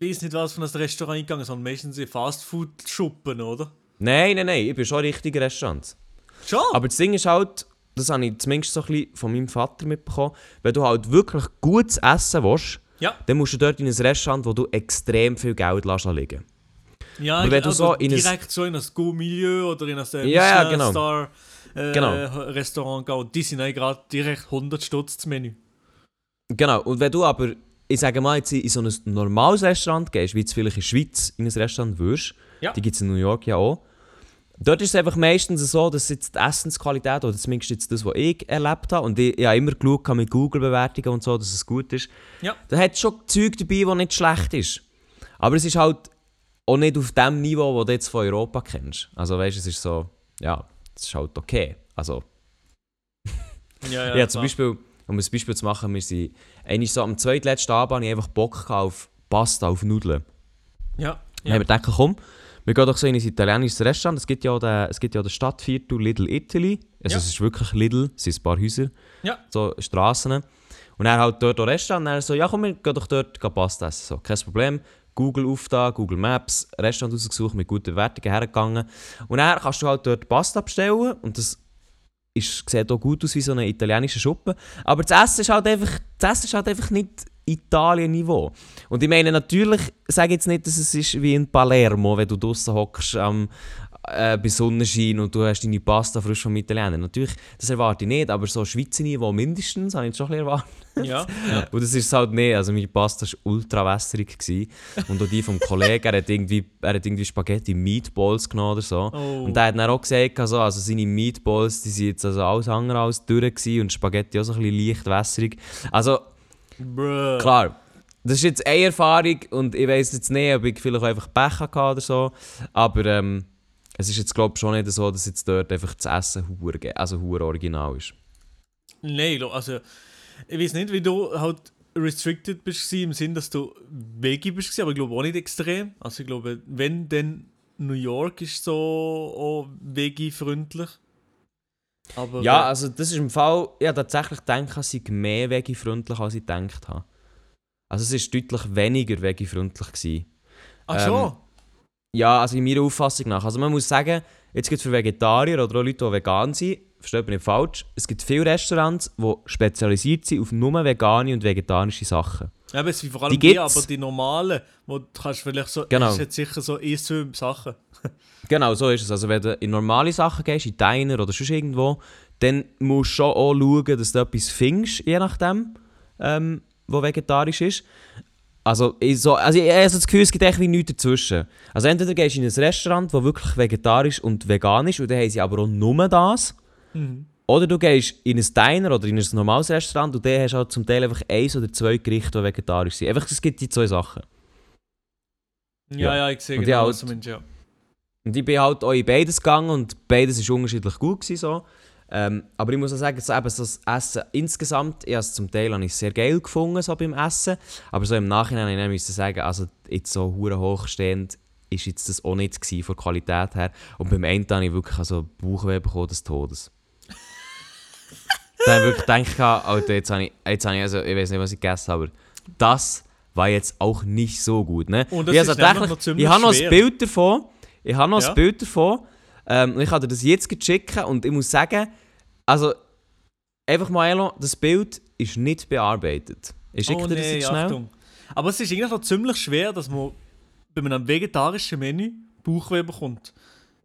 weiß nicht was von einem Restaurant eingegangen, sondern meistens in Fastfood-Schuppen, oder? Nein, nein, nein, ich bin schon richtig Restaurant. Schon? Aber das Ding ist halt, das habe ich zumindest so ein bisschen von meinem Vater mitbekommen, wenn du halt wirklich gutes Essen willst, ja. dann musst du dort in ein Restaurant, wo du extrem viel Geld lässt liegen. Ja, Aber wenn du also so in ein- direkt so in ein Go-Milieu oder in ein Ja, ja, genau. Star äh, Genau. Restaurant gehen, die sind eigentlich gerade direkt 100 Stutz das Menü. Genau, und wenn du aber, ich sage mal, jetzt in so ein normales Restaurant gehst, wie jetzt vielleicht in der Schweiz in ein Restaurant würdest, Ja. die gibt es in New York ja auch, dort ist es einfach meistens so, dass jetzt die Essensqualität, oder zumindest jetzt das, was ich erlebt habe, und ich, ich habe immer geschaut mit Google-Bewertungen und so, dass es gut ist, Ja. da hat es schon Zeug dabei, das nicht schlecht ist. Aber es ist halt auch nicht auf dem Niveau, das du jetzt von Europa kennst. Also weißt du, es ist so, ja, es ist halt okay. Also, Ja, ja, [laughs] zum Beispiel, um ein Beispiel zu machen, wir sind so am zweitletzten Abend hatte ich einfach Bock auf Pasta, auf Nudeln. Ja, Ja. haben wir gedacht, komm, wir gehen doch so in ein italienisches Restaurant. Es gibt ja den, es gibt ja den Stadtviertel Little Italy. Also Ja. es ist wirklich Lidl, es sind ein paar Häuser, Ja. so Straßen. Und er halt dort ein Restaurant und er so, ja komm, wir gehen doch dort gehen Pasta essen. So, kein Problem. Google auf da, Google Maps, Restaurant ausgesucht, mit guten Bewertungen hergegangen. Und dann kannst du halt dort Pasta bestellen und das ist, sieht auch gut aus wie so eine italienische Schuppe. Aber das Essen ist halt einfach, das Essen ist halt einfach nicht Italien-Niveau. Und ich meine natürlich, sage jetzt nicht, dass es ist wie in Palermo, wenn du draußen hockst am, äh, bei Sonnenschein und du hast deine Pasta frisch vom Italiener. Natürlich, das erwarte ich nicht, aber so Schweizer Niveau mindestens, habe ich schon ein bisschen erwartet. Ja, ja. Und das ist halt nicht. Also meine Pasta war ultra wässrig. Gewesen. Und auch die vom Kollegen, er hat irgendwie, er hat irgendwie Spaghetti Meatballs genommen oder so. Oh. Und er hat dann auch gesagt, also, also seine Meatballs, die sind jetzt also alles andere als durch gewesen und Spaghetti auch so ein bisschen leicht wässrig. Also Bruh. klar, das ist jetzt eine Erfahrung und ich weiß jetzt nicht, ob ich vielleicht einfach Pech hatte oder so. Aber ähm, es ist jetzt glaube ich schon nicht so, dass jetzt dort einfach das Essen hure, also hure original ist. Nein, also ich weiß nicht, wie du halt restricted bist im Sinn, dass du Veggie bist, aber ich glaube auch nicht extrem. Also ich glaube, wenn dann New York ist so auch Veggie-freundlich. Aber Ja, also das ist im Fall, ich habe tatsächlich gedacht, es sei mehr veggie-freundlich, als ich gedacht habe. Also es ist deutlich weniger veggie-freundlich ach ähm, schon. Ja, also in meiner Auffassung nach. Also man muss sagen, jetzt gibt es für Vegetarier oder auch Leute, die vegan sind, versteht mich nicht falsch, es gibt viele Restaurants, die spezialisiert sind auf nur vegane und vegetarische Sachen. Eben, es sind vor allem die die, aber die normalen, wo du kannst vielleicht so, Genau. es hat sicher so zwei Sachen. [laughs] Genau, so ist es. Also wenn du in normale Sachen gehst, in Diner oder sonst irgendwo, dann musst du schon auch schauen, dass du etwas findest, je nachdem, ähm, wo vegetarisch ist. Also ich, so, also ich habe so das Gefühl, es gibt echt wie nichts dazwischen. Also entweder gehst du in ein Restaurant, das wirklich vegetarisch und vegan ist, und dann haben sie aber auch nur das. Mhm. Oder du gehst in ein Diner oder in ein normales Restaurant und dann hast du halt zum Teil einfach eins oder zwei Gerichte, die vegetarisch sind. Einfach, es gibt die zwei Sachen. Ja, Ja. ja, ich sehe genau, ja, was du halt- meinst, ja. Und ich bin halt auch in beides gegangen und beides war unterschiedlich gut. Gewesen, so. Ähm, aber ich muss auch sagen, so, eben, das Essen insgesamt, ich es zum Teil habe ich sehr geil gefunden so beim Essen, aber so im Nachhinein ich dann müssen sagen, also jetzt so hure hochstehend ist jetzt das auch nicht gewesen, von der Qualität her. Und beim Ende habe ich wirklich also Bauchweh bekommen des Todes. dann habe ich wirklich gedacht, Alter, jetzt habe ich, jetzt habe ich also, ich weiß nicht, was ich gegessen habe, aber das war jetzt auch nicht so gut. Ne? Und das ich ist also tatsächlich- noch ich habe noch ein. Bild davon. Ich habe noch Ja. ein Bild davon. Ähm, ich kann dir das jetzt gleich schicken und ich muss sagen, also einfach mal, Elo, das Bild ist nicht bearbeitet. Ich schicke Oh dir das nee, jetzt schnell. Achtung. Aber es ist eigentlich noch ziemlich schwer, dass man bei einem vegetarischen Menü Bauchweh bekommt.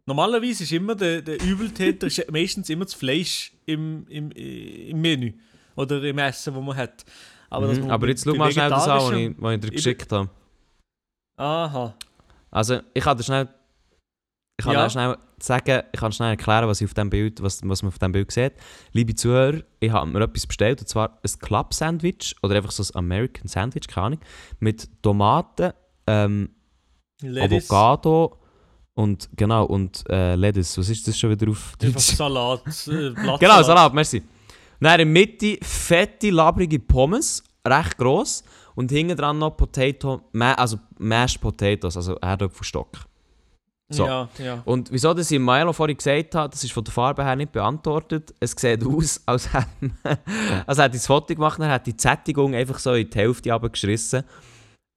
Normalerweise ist immer der, der Übeltäter ist [laughs] meistens immer das Fleisch im, im, im Menü oder im Essen, das man hat. Aber, Mhm, man aber jetzt schau mal schnell das an, was ich, was ich dir geschickt habe. Aha. Also ich kann dir schnell, ich kann Ja. schnell sagen, ich kann schnell erklären, was, ich auf dem Bild, was, was man auf dem Bild sieht. Liebe Zuhörer, ich habe mir etwas bestellt, und zwar ein Club-Sandwich oder einfach so ein American Sandwich, keine Ahnung, mit Tomaten, ähm, Avocado und genau und äh, Lettuce. Was ist das schon wieder auf Einfach Salat. Äh. [laughs] Genau, Salat, merci. Dann in der Mitte fette, labrige Pommes, recht gross. Und hinten dran noch Potato, also Mashed Potatoes, also Herdöpfelstock. So. Ja, ja. Und wieso das ich Milo vorhin gesagt habe, das ist von der Farbe her nicht beantwortet. Es sieht aus, [laughs] als hätte als hätte ich das Foto gemacht, dann hat die Sättigung einfach so in die Hälfte runtergeschissen.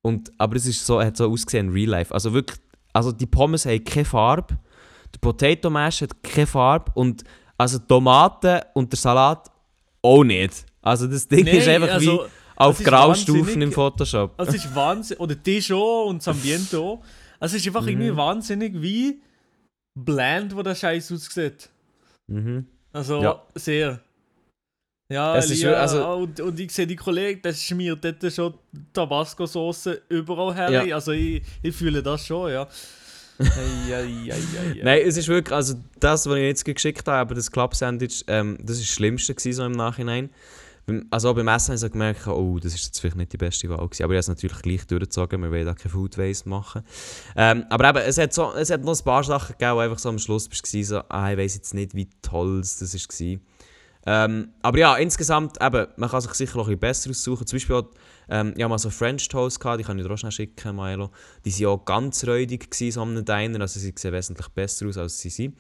Und, aber es ist so, hat so ausgesehen in Real Life. Also wirklich, also die Pommes haben keine Farbe, der Potato Mash hat keine Farbe und also die Tomaten und der Salat auch nicht. Also das Ding ist Nee, einfach also, wie auf ist Graustufen im Photoshop. Also es ist Wahnsinn. Oder die schon und das Ambiente auch. Also es ist einfach Mhm. irgendwie wahnsinnig, wie bland, wo der Scheiß aussieht. Mhm. Also Ja. sehr. Ja, Es ist also- und, und ich sehe die Kollegen, das schmiert dort schon Tabasco-Sauce überall her. Ja. Also ich, ich fühle das schon, ja. ei, ei, ei, ei, ei. [laughs] Nein, es ist wirklich, also das, was ich jetzt geschickt habe, aber das Club-Sandwich, ähm, das ist das Schlimmste gewesen, so im Nachhinein. Also auch beim Essen habe ich gemerkt, oh, das ist jetzt vielleicht nicht die beste Wahl gewesen. Aber ich habe es natürlich gleich durchgezogen, wir wollen da keine Food Waste machen. Ähm, aber eben, es hat, so, es hat noch ein paar Sachen gegeben, wo einfach so am Schluss du so, ah, ich weiß jetzt nicht, wie toll das war. Ähm, aber ja, insgesamt, eben, man kann sich sicher noch ein bisschen besser aussuchen. Zum Beispiel auch, ähm, ich habe mal so French Toast gehabt, die kann ich dir auch schnell schicken, Milo. Die waren auch ganz räudig gewesen, so einem Diner, also sie sehen wesentlich besser aus, als sie sind.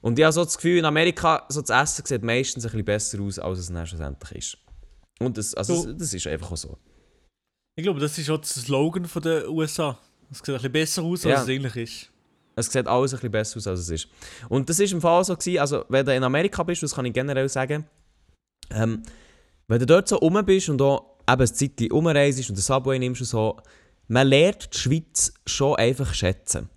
Und ich habe so das Gefühl, in Amerika, so das Essen sieht meistens ein bisschen besser aus, als es dann schlussendlich ist. Und das, also, Du- das, das ist einfach auch so. Ich glaube, das ist auch der Slogan von der USA. Es sieht ein bisschen besser aus, als Ja. es eigentlich ist. Es sieht alles ein bisschen besser aus, als es ist. Und das ist im Fall so gewesen, also wenn du in Amerika bist, das kann ich generell sagen, ähm, wenn du dort so rum bist und auch eben eine Zeit umreist und den Subway nimmst und so, man lernt die Schweiz schon einfach schätzen.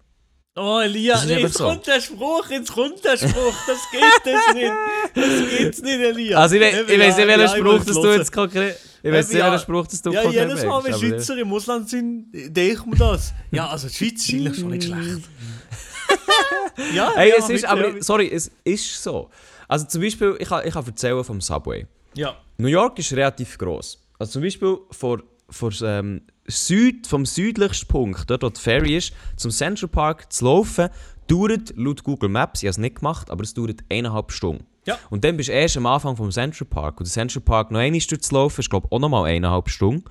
Oh, Elia, nee, jetzt so. kommt der Spruch, jetzt kommt der Spruch. Das geht das nicht. Das geht's nicht, Elia. Also ich, we ich weiß nicht, ja, welchen ja, Spruch das du jetzt konkret... Ich weiß nicht, ja. welchen Spruch das du Ja, konkret jedes Mal, wenn Schweizer im Ausland sind, denkt man das. Ja, also die Schweiz ist eigentlich schon nicht schlecht. [laughs] ja, Hey, ja, es ist, aber, ja, sorry, es ist so. Also zum Beispiel, ich kann, ich kann erzählen vom Subway. Ja, New York ist relativ gross. Also zum Beispiel vor, vor, ähm, Süd, vom südlichsten Punkt, dort wo die Ferry ist, zum Central Park zu laufen, dauert laut Google Maps, ich habe es nicht gemacht, aber es dauert eineinhalb Stunden. Ja. Und dann bist du erst am Anfang vom Central Park. Und der Central Park noch einmal durchzulaufen, ist glaube ich auch nochmal eineinhalb Stunden.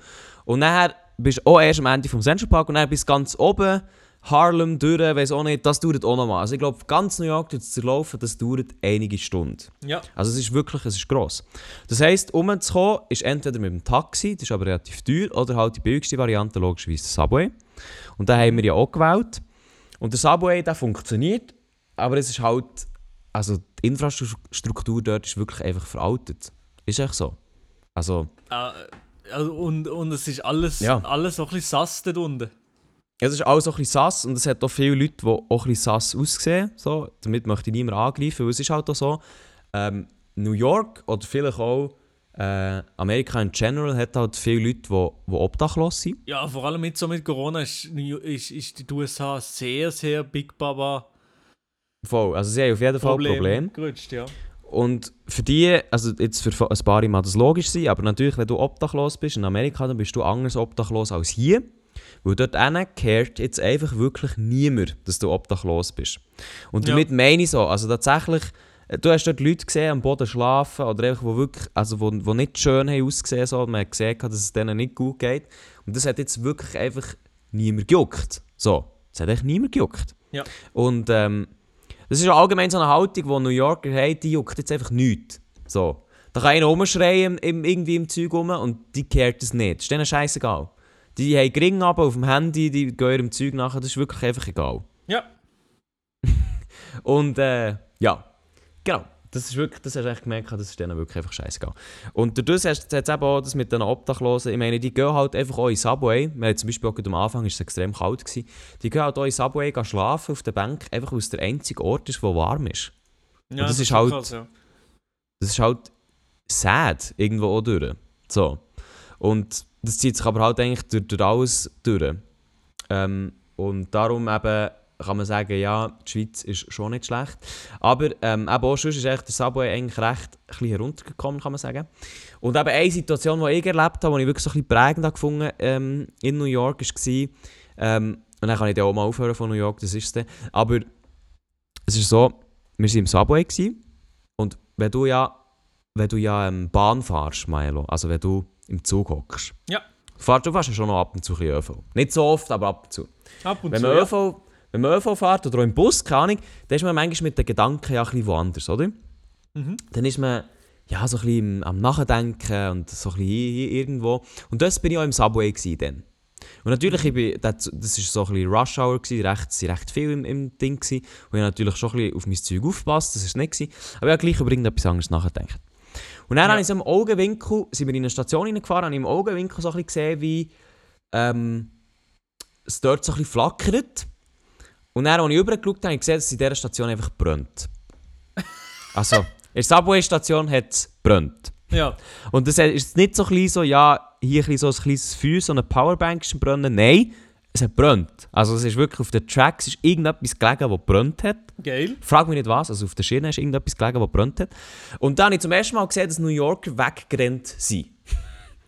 Und dann bist du auch erst am Ende vom Central Park und dann bis ganz oben, Harlem, durch, weiß auch nicht, das dauert auch nochmal. Also ich glaube, ganz New York zu laufen, das dauert einige Stunden. ja. Also es ist wirklich, es ist gross. Das heisst, um zu kommen, ist entweder mit dem Taxi, das ist aber relativ teuer, oder halt die billigste Variante, logischerweise der Subway. Und den haben wir ja auch gewählt. Und der Subway, der funktioniert, aber es ist halt, also die Infrastruktur dort ist wirklich einfach veraltet. Ist echt so. Also, also und, und es ist alles, Ja. alles so ein bisschen sass dort unten. Es ist alles so ein bisschen sass und es hat auch viele Leute, die auch ein bisschen sass aussehen. So. Damit möchte ich niemand angreifen, weil es ist halt auch so, ähm, New York oder vielleicht auch äh, Amerika in general hat halt viele Leute, die, die obdachlos sind. Ja, vor allem jetzt so mit Corona ist, ist, ist die USA sehr, sehr Big Baba Voll. Also sie haben auf jeden Fall Problem, gerutscht, ja. Und für die, also jetzt für ein paar mag das logisch sein, aber natürlich, wenn du obdachlos bist in Amerika, dann bist du anders obdachlos als hier. Weil dort kehrt jetzt einfach wirklich niemand, dass du obdachlos bist. Und Ja. damit meine ich so, also tatsächlich, äh, du hast dort Leute gesehen am Boden schlafen oder einfach, wo wirklich, also wo, wo nicht schön haben ausgesehen so, man hat gesehen, dass es denen nicht gut geht. Und das hat jetzt wirklich einfach niemand gejuckt. So, es hat echt niemand gejuckt. Ja. Und ähm, das ist ja allgemein so eine Haltung, die New Yorker haben, die juckt jetzt einfach nichts. So. Da kann einer rumschreien im, irgendwie im Zeug rum und die kehrt es nicht. Das ist denen scheißegal. Die haben Gring ab auf dem Handy, die gehen ihrem Zeug nachher, das ist wirklich einfach egal. Ja, [laughs] Und äh, ja, genau. Das ist wirklich, das hast du echt gemerkt, das ist denen wirklich einfach scheißegal. Und dadurch hast du jetzt eben auch das mit den Obdachlosen, ich meine, die gehen halt einfach auch in Subway, wir haben zum Beispiel auch am Anfang, ist es extrem kalt gewesen, die gehen halt auch in Subway gehen schlafen auf der Bank, einfach weil es der einzige Ort ist, wo warm ist. ja das ist schon halt- krass, ja. Das ist halt sad, irgendwo auch durch. So. Und das zieht sich aber halt eigentlich durch, durch alles durch. Ähm, und darum eben kann man sagen, ja, die Schweiz ist schon nicht schlecht. Aber ähm, eben auch sonst ist echt der Subway eigentlich recht ein heruntergekommen, kann man sagen. Und eben eine Situation, die ich erlebt habe, die ich wirklich so ein bisschen prägend gefunden ähm, in New York, war, ähm, und dann kann ich dann auch mal aufhören von New York, das ist es dann. Aber es ist so, wir waren im Subway gewesen, und wenn du ja, wenn du ja ähm, Bahn fährst, Milo, also wenn du im Zug hockst, Ja. Fahrst, du fährst ja schon noch ab und zu ein bisschen ÖV. Nicht so oft, aber ab und zu. Ab und Wenn zu. man, ja. ÖV, wenn man ÖV fährt oder auch im Bus, keine Ahnung, dann ist man manchmal mit den Gedanken ja ein bisschen woanders, oder? Mhm. Dann ist man ja, so ein bisschen am Nachdenken und so ein bisschen hier, hier irgendwo. Und das bin ich auch im Subway gewesen dann. Und natürlich, ich bin, das, das ist so ein bisschen Rush Hour, gewesen, recht, es waren recht viel im, im Ding. Gewesen, und ich habe natürlich schon ein bisschen auf mein Zeug aufgepasst, das war es nicht. Gewesen, aber ich habe gleich über irgendetwas anderes nachgedacht. Und dann Ja. habe ich so im Augenwinkel, sind wir in eine Station reingefahren, habe ich im Augenwinkel so ein bisschen gesehen, wie ähm, es dort so ein bisschen flackert. Und dann, als ich rübergeschaut habe, habe ich gesehen, dass es in dieser Station einfach brennt. [laughs] Also, in der Subway-Station hat es brennt. Ja. Und das ist nicht so klein so, ja, hier ein, bisschen so ein kleines Feuer, so eine Powerbank ist brennen. Nein, es hat brennt. Also es ist wirklich auf den Tracks ist irgendetwas gelegen, das brennt hat. Geil. Frag mich nicht was, also auf der Schiene ist irgendetwas gelegen, das brennt hat. Und dann habe ich zum ersten Mal gesehen, dass New Yorker weggerannt sind. [laughs]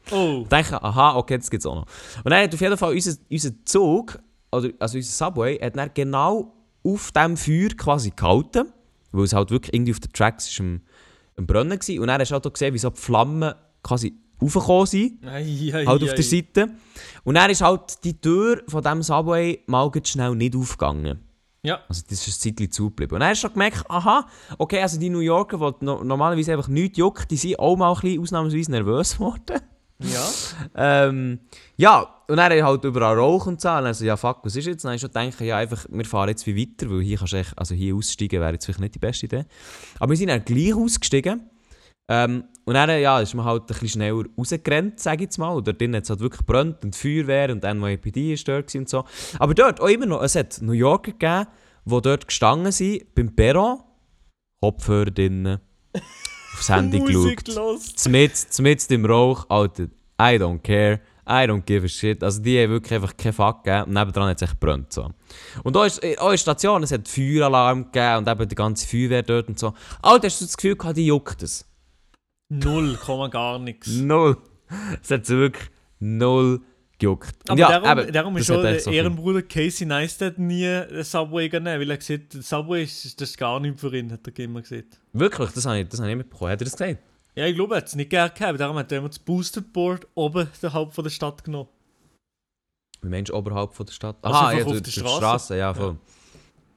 Oh. Ich dachte, aha, okay, das gibt es auch noch. Und dann hat auf jeden Fall unser, unser Zug, oder, also unser Subway, hat dann genau auf diesem Feuer quasi gehalten, weil es halt wirklich irgendwie auf den Tracks ist am, am Brennen war. Und dann hast du halt auch gesehen, wie so die Flammen quasi raufgekommen sind, Ei, ei, halt auf ei. der Seite. Und dann ist halt die Tür von diesem Subway mal ganz schnell nicht aufgegangen. Ja. Also das ist ein Zeitchen zugeblieben. Und dann hast du schon gemerkt, aha, okay, also die New Yorker, die no normalerweise einfach nichts juckt, die sind auch mal ein bisschen ausnahmsweise nervös geworden. Ja. [laughs] Ähm, ja, und dann halt überall Rauch und so. Und dann so, ja fuck, was ist jetzt? Und dann schon gedacht, ja einfach, wir fahren jetzt wie weiter, weil hier kannst du echt, also hier aussteigen wäre jetzt vielleicht nicht die beste Idee. Aber wir sind dann gleich ausgestiegen. Ähm, und dann ja, ist man halt ein bisschen schneller rausgerannt, sage ich jetzt mal. Und dort hat es halt wirklich brennt und Feuerwehr und NYPD ist dort und so. Aber dort auch immer noch, es hat New Yorker gegeben, die dort gestanden sind, beim Perron, Kopfhörer drinnen, [laughs] aufs Handy geschaut. zmitzt im Rauch, Alter, I don't care, I don't give a shit. Also die haben wirklich einfach keinen Fuck gegeben und nebendran hat es echt gebrannt. So. Und auch ist, auch in der Station, es hat Feueralarm gegeben und eben die ganze Feuerwehr dort und so. Alter, hast du das Gefühl gehabt, die juckt es? Null, Komma gar nichts. Null. Es hat wirklich null gejuckt. Und Aber ja, darum, eben, darum ist schon der so viel- Ehrenbruder Casey Neistat nie den Subway genommen, weil er gesagt hat, Subway ist, das ist gar nichts für ihn, hat er immer gesagt. Wirklich, das habe ich, das habe ich nicht mitbekommen. Hat er das gesagt? Ja, ich glaube, er hat es nicht gerne gehabt, darum hat er immer das Boosted Board oben der Haupt von der Stadt genommen. Wie meinst du oberhalb von der Stadt? Also Aha, einfach ja, auf der die Straße. Straße, ja, voll.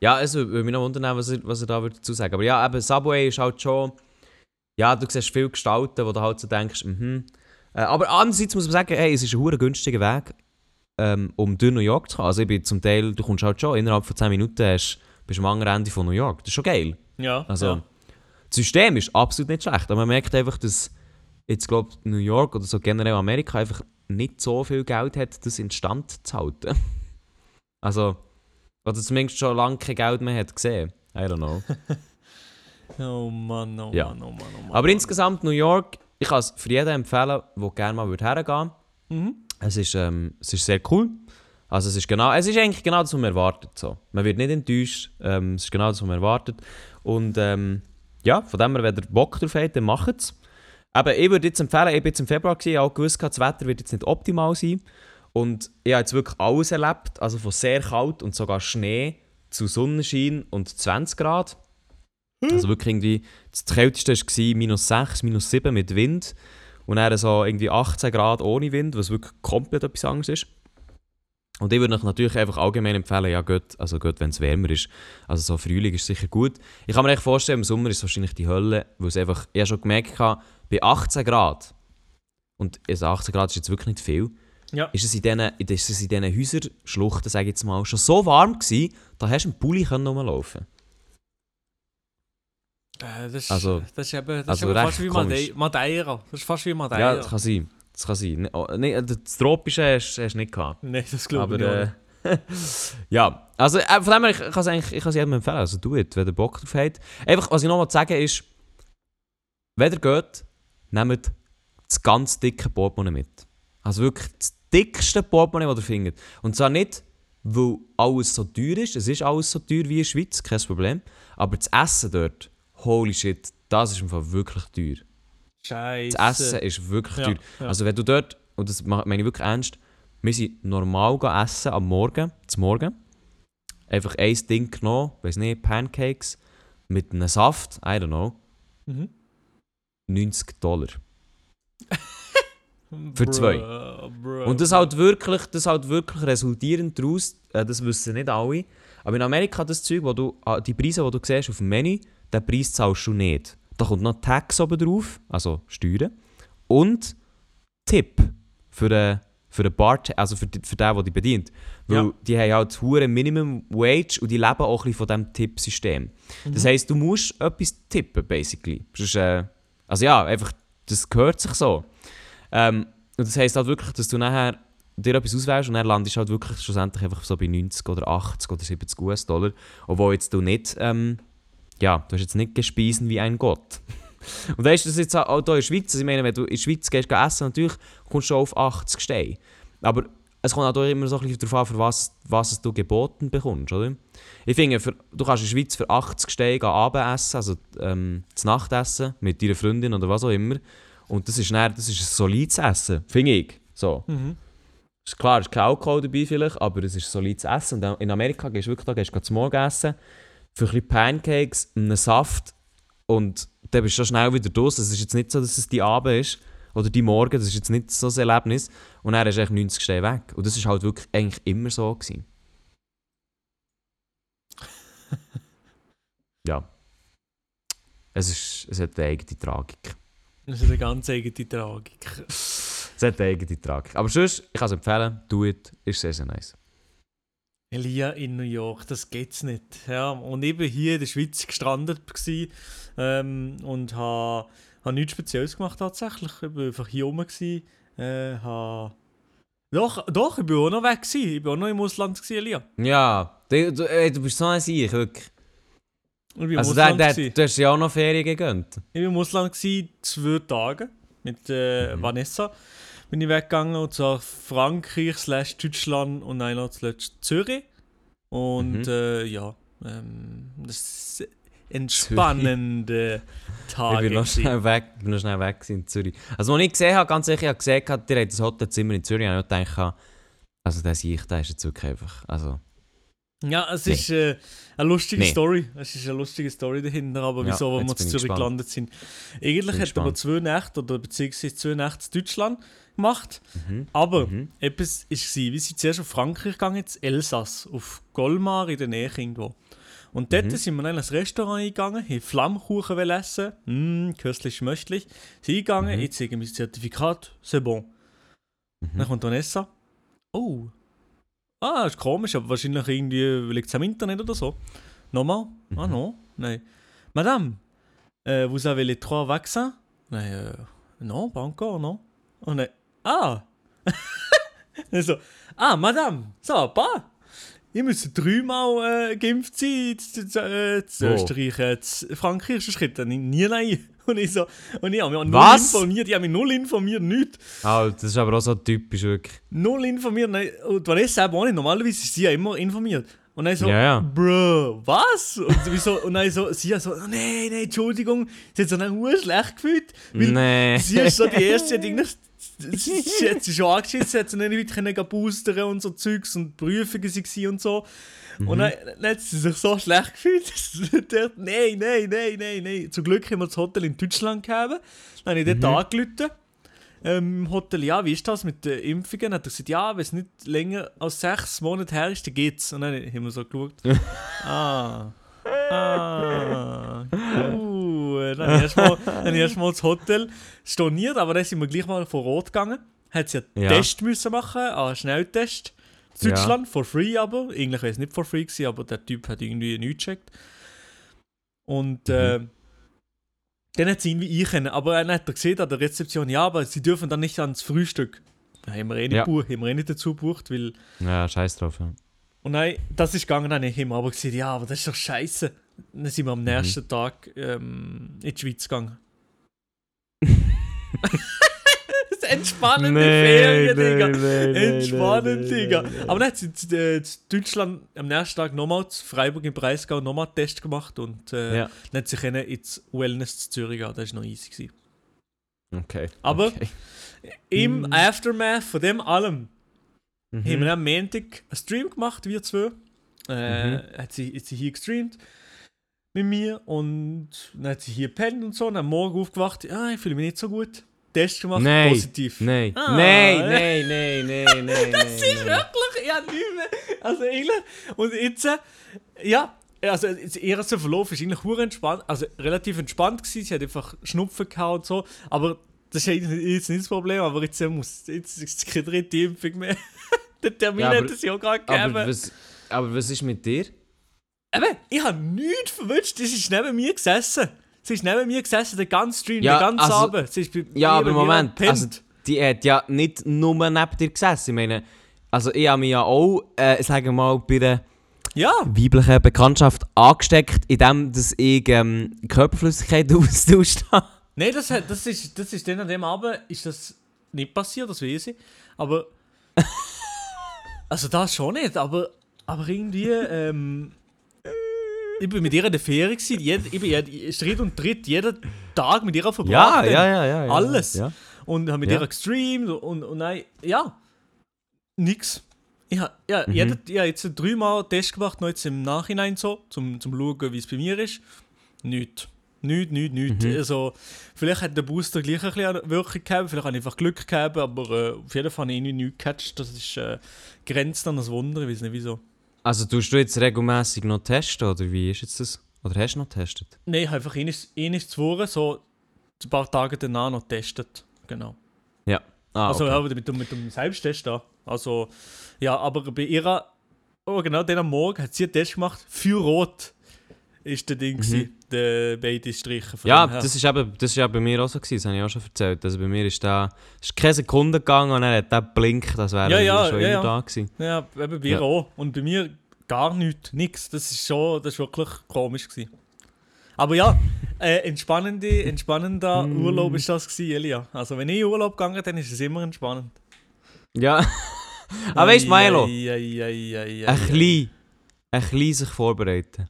Ja, es würde mich noch wundern, was er, was er da würde dazu sagen Aber ja, eben, Subway ist halt schon... Ja, du siehst viele Gestalten, wo du halt so denkst, mhm. Äh, aber andererseits muss man sagen, hey, es ist ein günstiger Weg, ähm, um durch New York zu kommen. Also ich bin zum Teil, du kommst halt schon, innerhalb von 10 Minuten hast, bist du am anderen Ende von New York. Das ist schon geil. Ja, Also, ja. das System ist absolut nicht schlecht, aber man merkt einfach, dass jetzt, glaube New York oder so generell Amerika einfach nicht so viel Geld hat, das instand zu halten. [laughs] Also, oder zumindest schon lange kein Geld mehr hat gesehen. I don't know. [laughs] Oh Mann, oh Ja. Mann, oh Mann, oh Mann. aber insgesamt New York, ich kann es für jeden empfehlen, der gerne mal würde hergehen Mhm. Es ist, ähm, es ist sehr cool. Also es ist genau, es ist eigentlich genau das, was man erwartet. So. Man wird nicht enttäuscht. Ähm, es ist genau das, was man erwartet. Und ähm, ja, von dem her, wenn ihr Bock drauf habt, dann macht es. Aber ich würde jetzt empfehlen, ich bin jetzt im Februar gewesen, ich habe auch gewusst, das Wetter wird jetzt nicht optimal sein. Und ich habe jetzt wirklich alles erlebt, also von sehr kalt und sogar Schnee zu Sonnenschein und 20 Grad. Also wirklich irgendwie, das kälteste war minus 6, minus 7 mit Wind. Und dann so irgendwie 18 Grad ohne Wind, was wirklich komplett etwas anderes ist. Und ich würde euch natürlich einfach allgemein empfehlen, ja gut, also gut, wenn es wärmer ist. Also so Frühling ist sicher gut. Ich kann mir echt vorstellen, im Sommer ist es wahrscheinlich die Hölle, weil es einfach, ich habe schon gemerkt habe, bei 18 Grad, und also 18 Grad ist jetzt wirklich nicht viel, Ja. ist es in diesen, ist es in diesen Häuserschluchten, sage ich jetzt mal, schon so warm gewesen, da hast du im Pulli können rumlaufen Äh, das, ist, Also- das ist eben, das also ist eben fast wie. Made- Madeira. Das ist fast wie Madeira. Ja, das kann sein. Das kann sein. Ne- oh, nee, das Tropische hast du nicht gehabt. Nein, das glaube ich nicht. äh, [laughs] ja, also äh, von dem her, ich kann es eigentlich ich kann es jedem empfehlen. Also do it, wenn ihr Bock drauf habt. Einfach, was ich noch mal sagen ist, wenn ihr geht, nehmt das ganz dicke Portemonnaie mit. Also wirklich das dickste Portemonnaie, das ihr findet. Und zwar nicht, weil alles so teuer ist. Es ist alles so teuer wie in der Schweiz, kein Problem. Aber das Essen dort, holy shit, das ist im Fall wirklich teuer. Scheiße. Das Essen ist wirklich Ja, teuer. ja. Also wenn du dort, und das meine ich wirklich ernst, wir sind normal essen am Morgen, zum Morgen. Einfach ein Ding genommen, weiß nicht, Pancakes mit einem Saft, I don't know, Mhm. 90 Dollar. [laughs] Für zwei. Bruh. Und das halt wirklich, das halt wirklich resultierend daraus, äh, das wissen nicht alle, aber in Amerika das Zeug, wo du, ah, die Preise, die du siehst auf dem Menü, den Preis zahlst du nicht. Da kommt noch Tax oben drauf, also Steuern, und Tipp für den, für den Bar, also für, die- für den, der dich bedient. Weil Ja. die haben halt hure Minimum Wage und die leben auch ein bisschen von diesem Tippsystem. Das heisst, du musst etwas tippen, basically. Sonst, äh, also ja, einfach, das gehört sich so. Ähm, und das heisst halt wirklich, dass du nachher dir etwas auswählst und dann landest halt wirklich schlussendlich einfach so bei 90 oder 80 oder 70 US-Dollar. Obwohl jetzt du nicht, ähm, ja, du hast jetzt nicht gespeisen wie ein Gott. [laughs] Und weißt du, das jetzt auch hier in der Schweiz, also ich meine, wenn du in der Schweiz gehst, geh essen, natürlich kommst du auf 80 Steine. Aber es kommt auch immer so ein bisschen darauf an, für was, was du geboten bekommst, oder? Ich finde, für, du kannst in der Schweiz für 80 Steine gehen Abendessen, also ähm, das Nachtessen mit deiner Freundin oder was auch immer. Und das ist, dann, das ist ein solides Essen, finde ich. So. Mhm. Ist klar, es ist kein Alkohol dabei vielleicht, aber es ist solides Essen. Und in Amerika gehst du wirklich da, gehst du zum Morgen essen, für ein bisschen Pancakes, einen Saft und dann bist du schnell wieder durch. Es ist jetzt nicht so, dass es die Abend ist oder die Morgen, das ist jetzt nicht so ein Erlebnis. Und dann du eigentlich 90 Steine weg. Und das ist halt wirklich eigentlich immer so gewesen. [laughs] ja. Es, ist, es hat eine eigene Tragik. Das ist eine ganz eigene Tragik. Es hat eine eigene Tragik. Aber sonst, ich kann es empfehlen, do it, ist sehr, sehr nice. Elia in New York, das geht's nicht. Ja, und ich war hier in der Schweiz gestrandet gsi, ähm, und habe ha nichts Spezielles gemacht tatsächlich. Ich war einfach hier oben, gsi, äh, habe Doch, doch, ich bin auch noch weg gewesen. Ich bin auch noch im Ausland gewesen, Elia. Ja, du, du, ey, du bist so ein Sieg, wirklich. Ich Also der, der, gewesen. du hast ja auch noch Ferien gegönnt. Ich war im Ausland gewesen, zwei Tage mit äh, Mhm. Vanessa. Bin ich weggegangen und zwar Frankreich slash Deutschland und dann noch zuletzt Zürich. Und Mhm. äh, ja, ähm, das ist entspannende Tage. ich bin noch schnell weg, bin noch schnell weg in Zürich. Also, als ich gesehen habe, ganz sicher, ich habe gesehen, ihr habt das Hotelzimmer in Zürich, habe ich gedacht, also der Sieg, der ist jetzt wirklich einfach, also... Ja, es Nee. ist äh, eine lustige Nee. Story. Es ist eine lustige Story dahinter, aber Ja, wieso, wenn wir ich Zürich gespannt. gelandet sind. Eigentlich Bin hätten wir zwei Nächte oder beziehungsweise zwei Nächte in Deutschland gemacht. Mhm. Aber Mhm. etwas war, wir sind zuerst auf Frankreich gegangen, jetzt Elsass, auf Golmar in der Nähe irgendwo. Und dort Mhm. sind wir dann in ein Restaurant eingegangen, haben Flammkuchen essen, mmm, köstlich schmöchtlich. Sind eingegangen, Mhm. ich zeige mein Zertifikat, c'est bon. Dann Mhm. kommt Vanessa. Oh. Ah, ist komisch, aber wahrscheinlich irgendwie liegt es am Internet oder so. Nochmal? Ah, Mhm. non? Nein. Madame, euh, vous avez les trois vaccins? Nein, euh, non, pas encore, non? Und dann, ah! [laughs] So, ah, Madame, ça va pas? Ihr müsst dreimal äh, geimpft sein, zu, zu, äh, zu? Österreich, äh, zu Frankreich, sonst kriegt ihr nie nein. Und ich so, und ich habe mich auch null Was? informiert, ich habe mich null informiert, nichts. Ah, das ist aber auch so typisch, wirklich. Null informiert. Nein, Und Vanessa selber auch nicht. Normalerweise ist sie ja immer informiert. Und dann so, Ja, ja. Bro, was? Und, wieso, und dann so, sie so, oh, nein, nein, Entschuldigung. Sie hat so dann schlecht gefühlt. Weil Nee. sie ist so die erste, die [laughs] sie, sie hat sich schon angeschissen, sie hat so nicht gehen boostern und so Zeugs und Prüfungen sie und so. Und dann, dann hat sie sich so schlecht gefühlt, dass sie [laughs] dachte, nein, nein, nein, nein, nein. Zum Glück haben wir das Hotel in Deutschland gehabt. Dann habe ich dort angerufen. Ähm, im Hotel, ja, wie ist das mit den Impfungen? Dann hat er gesagt, ja, wenn es nicht länger als sechs Monate her ist, dann geht's. Und dann haben wir so geschaut. [laughs] ah. Ah. Gut. Dann habe ich erstmal [laughs] dann habe ich erstmal das Hotel storniert, aber dann sind wir gleich mal vor Ort gegangen. Hat sie einen Ja. Test müssen machen, einen Schnelltest. In Ja. Deutschland, for free aber. Eigentlich wäre es nicht for free gewesen, aber der Typ hat irgendwie nichts gecheckt. Und Mhm. äh, dann hat sie irgendwie können. Aber dann hat er gesehen an der Rezeption, ja, aber sie dürfen dann nicht ans Frühstück. Da haben wir eh nicht, Ja. gebucht, haben wir eh nicht dazu gebucht, weil... Ja, scheiß drauf, ja. Und nein, das ist gegangen, dann haben wir aber gesagt, ja, aber das ist doch scheiße. Dann sind wir am nächsten Tag ähm, in die Schweiz gegangen. [laughs] das entspannende Ferien, Digga. Entspannend, Digga. Aber dann hat sie in äh, in Deutschland am nächsten Tag nochmal zu Freiburg im Breisgau nochmal einen Test gemacht und äh, Ja. dann hat sie können ins Wellness zu Zürich gehen. Das war noch easy. Gewesen. Okay. Aber- Okay. Im Mhm. Aftermath von dem allem haben wir Mhm. am Montag einen Stream gemacht, wir zwei. Äh, Mhm. hat, sie, hat sie hier gestreamt mit mir und dann hat sie hier pennt und so. Und am Morgen aufgewacht, ja, ich fühle mich nicht so gut. Test gemacht, Nein. positiv. Nein. Ah. Nein, nein, nein, nein, nein. [laughs] Das ist wirklich, ja, nicht mehr. Also eigentlich, und jetzt, ja, also ihr Verlauf ist eigentlich entspannt, also relativ entspannt gewesen. Sie hat einfach Schnupfen gehabt und so, aber das ist jetzt nicht das Problem, aber jetzt muss, jetzt ist keine dritte Impfung mehr. [laughs] Den Termin Ja, aber- hat es ja auch gerade gegeben. Aber was, aber was ist mit dir? Eben, ich habe nichts verwünscht, sie ist neben mir gesessen. Sie ist neben mir gesessen, den ganzen Stream, Ja, den ganzen also- Abend. Sie ist bei Ja, aber Moment, also die hat ja nicht nur neben dir gesessen. Ich meine, also ich habe mich ja auch, äh, sagen wir mal, bei der ja, weiblichen Bekanntschaft angesteckt, indem dass ich ähm, Körperflüssigkeit [laughs] austauscht habe. Nein, das, hat- das, ist, das ist dann an dem Abend ist das nicht passiert, das weiß ich. Aber. [laughs] also das schon nicht, aber, aber irgendwie. Ähm, ich bin mit ihr in der Ferien gewesen, jed, ich bin jed, Schritt und Tritt jeden Tag mit ihr verbracht. Ja, ja, ja, ja, ja. Alles. Ja. Und habe mit Ja. ihr gestreamt und, und nein, ja. Nix. Ich habe ja, Mhm. jeder, ja, jetzt dreimal Test gemacht, noch jetzt im Nachhinein so, zum, zum schauen, wie es bei mir ist. Nichts. Nichts, nichts, nichts. Mhm. Also, vielleicht hat der Booster gleich ein bisschen Wirkung gehabt, vielleicht habe ich einfach Glück gehabt, aber äh, auf jeden Fall habe ich nichts gecatcht. Das ist äh, grenzt an das Wunder, ich weiß nicht wieso. Also tust du jetzt regelmäßig noch testen, oder wie ist jetzt das? Oder hast du noch getestet? Nein, ich habe einfach ähnlich zuvor, so ein paar Tage danach noch getestet. Genau. Ah, Also okay. ja, mit, dem- mit dem Selbsttest da. Also, ja, aber bei ihrer, oh genau, den am Morgen hat sie einen Test gemacht, für Rot ist der Ding Mhm. gewesen. Äh, beide Striche. von Ja, das ist, eben, das ist eben bei mir auch so gewesen, das habe ich auch schon erzählt. Also bei mir ist da ist keine Sekunde gegangen und er hat der blinkt, das wäre Ja, ja, schon ja, immer ja. da gewesen. Ja, eben bei Ja. auch. Und bei mir gar nichts, nichts. Das ist schon, das ist wirklich komisch gewesen. Aber ja, [laughs] äh, entspannende, entspannender Mm. Urlaub ist das gewesen, Elia. Also wenn ich in Urlaub gegangen dann ist es immer entspannend. Ja. Aber weißt du, Milo, Ei, ei, ei, ei, ei, ein klein sich vorbereiten.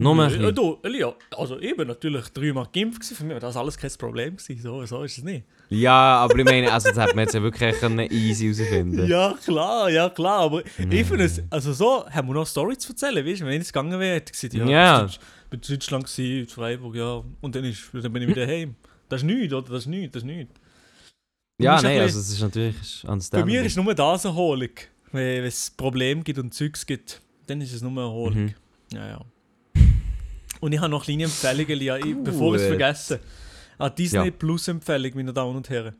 Nur ein Ja, klein. du, Elia, also ich bin natürlich dreimal geimpft gewesen, für mich war das alles kein Problem gewesen. So, so ist es nicht. Ja, aber ich meine, also das hat man jetzt ja wirklich können easy herausfinden Ja, klar, ja, klar. Aber Mm. ich finde es, also so haben wir noch Story zu erzählen, weißt du, wenn ich jetzt gegangen wäre, hätte ich gesagt, ja, Ja. ich bin in Deutschland gewesen, in Freiburg, ja, und dann, ist, dann bin ich wieder heim. Das ist nichts, oder? Das ist nichts, das ist nichts. Ja, nein, bisschen- also es ist natürlich ist Bei understandable. mir ist nur das Erholung. Wenn wenn es Probleme gibt und Zeugs gibt, dann ist es nur Erholung. Mhm. Ja, ja. Und ich habe noch kleine Empfehlungen, ja, ich, bevor ich es vergesse. Eine Disney Ja. Plus Empfehlung, meine Damen und Herren.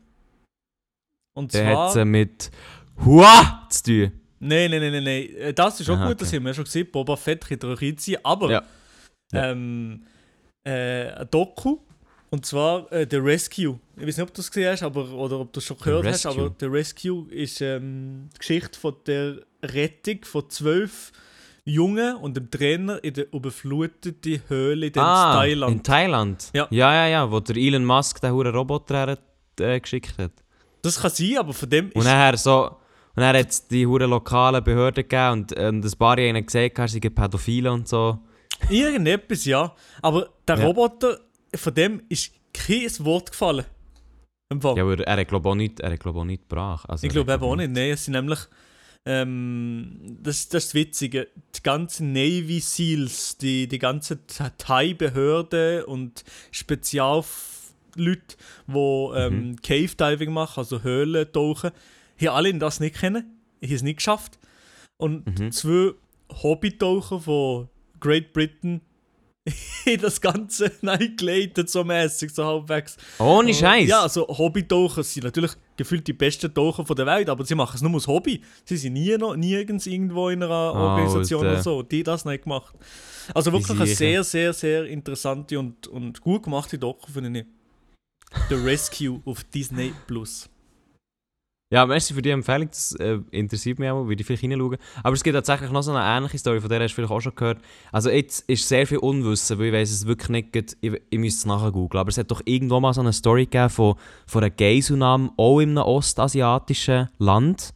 Und Der hat zwar. mit Hua zu tun. Nein, nein, nein, nein, nein. Äh, Das ist auch Aha, gut, das okay. haben wir schon gesehen. Boba Fett reinziehen. Aber Ja. Ja. Ähm, äh, ein Doku. Und zwar äh, The Rescue. Ich weiß nicht, ob du es gesehen hast aber, oder ob du es schon gehört hast, aber The Rescue ist ähm, die Geschichte von der Rettung von zwölf Jungen und dem Trainer in der überfluteten Höhle in ah, Thailand. in Thailand? Ja. Ja, ja, ja, wo der Elon Musk den huren Roboter äh, geschickt hat. Das kann sein, aber von dem Und ist nachher so... Und dann hat es die huren lokalen Behörden gegeben und, äh, und ein paar haben gesagt, er sei Pädophile und so. irgendetwas, ja. Aber der Ja. Roboter, von dem ist kein Wort gefallen. Ja, aber er hat glaube auch nicht, er hat, glaub, auch nicht gebracht. Also, Ich glaube eben auch nicht. Nein, es sind nämlich. Ähm, das, das ist das Witzige. Die ganzen Navy SEALs, die, die ganze Thai-Behörde und Spezialleute, die ähm, Cave Diving machen, also Höhlen tauchen, haben alle das nicht kennen. Haben es nicht geschafft. Und Mhm. zwei Hobbytaucher von Great Britain [laughs] haben das Ganze [laughs] eingeleitet, so mäßig, so halbwegs. Ohne Scheiß. Ja, also Hobbytaucher sind natürlich gefühlt die besten Taucher von der Welt, aber sie machen es nur als Hobby. Sie sind nie noch, nirgends irgendwo in einer Organisation Alter. oder so, die das nicht gemacht. Also wirklich eine sehr, sehr, sehr interessante und, und gut gemachte Doku, finde ich. The Rescue auf Disney Plus. Ja, merci für die Empfehlung, das äh, interessiert mich auch, würde ich vielleicht hineinschauen. Aber es gibt tatsächlich noch so eine ähnliche Story, von der hast du vielleicht auch schon gehört. Also jetzt ist sehr viel Unwissen, weil ich weiß es wirklich nicht, ich, ich müsste es nachher googeln, aber es hat doch irgendwo mal so eine Story gegeben von, von einer Geiselnahme, auch in einem ostasiatischen Land.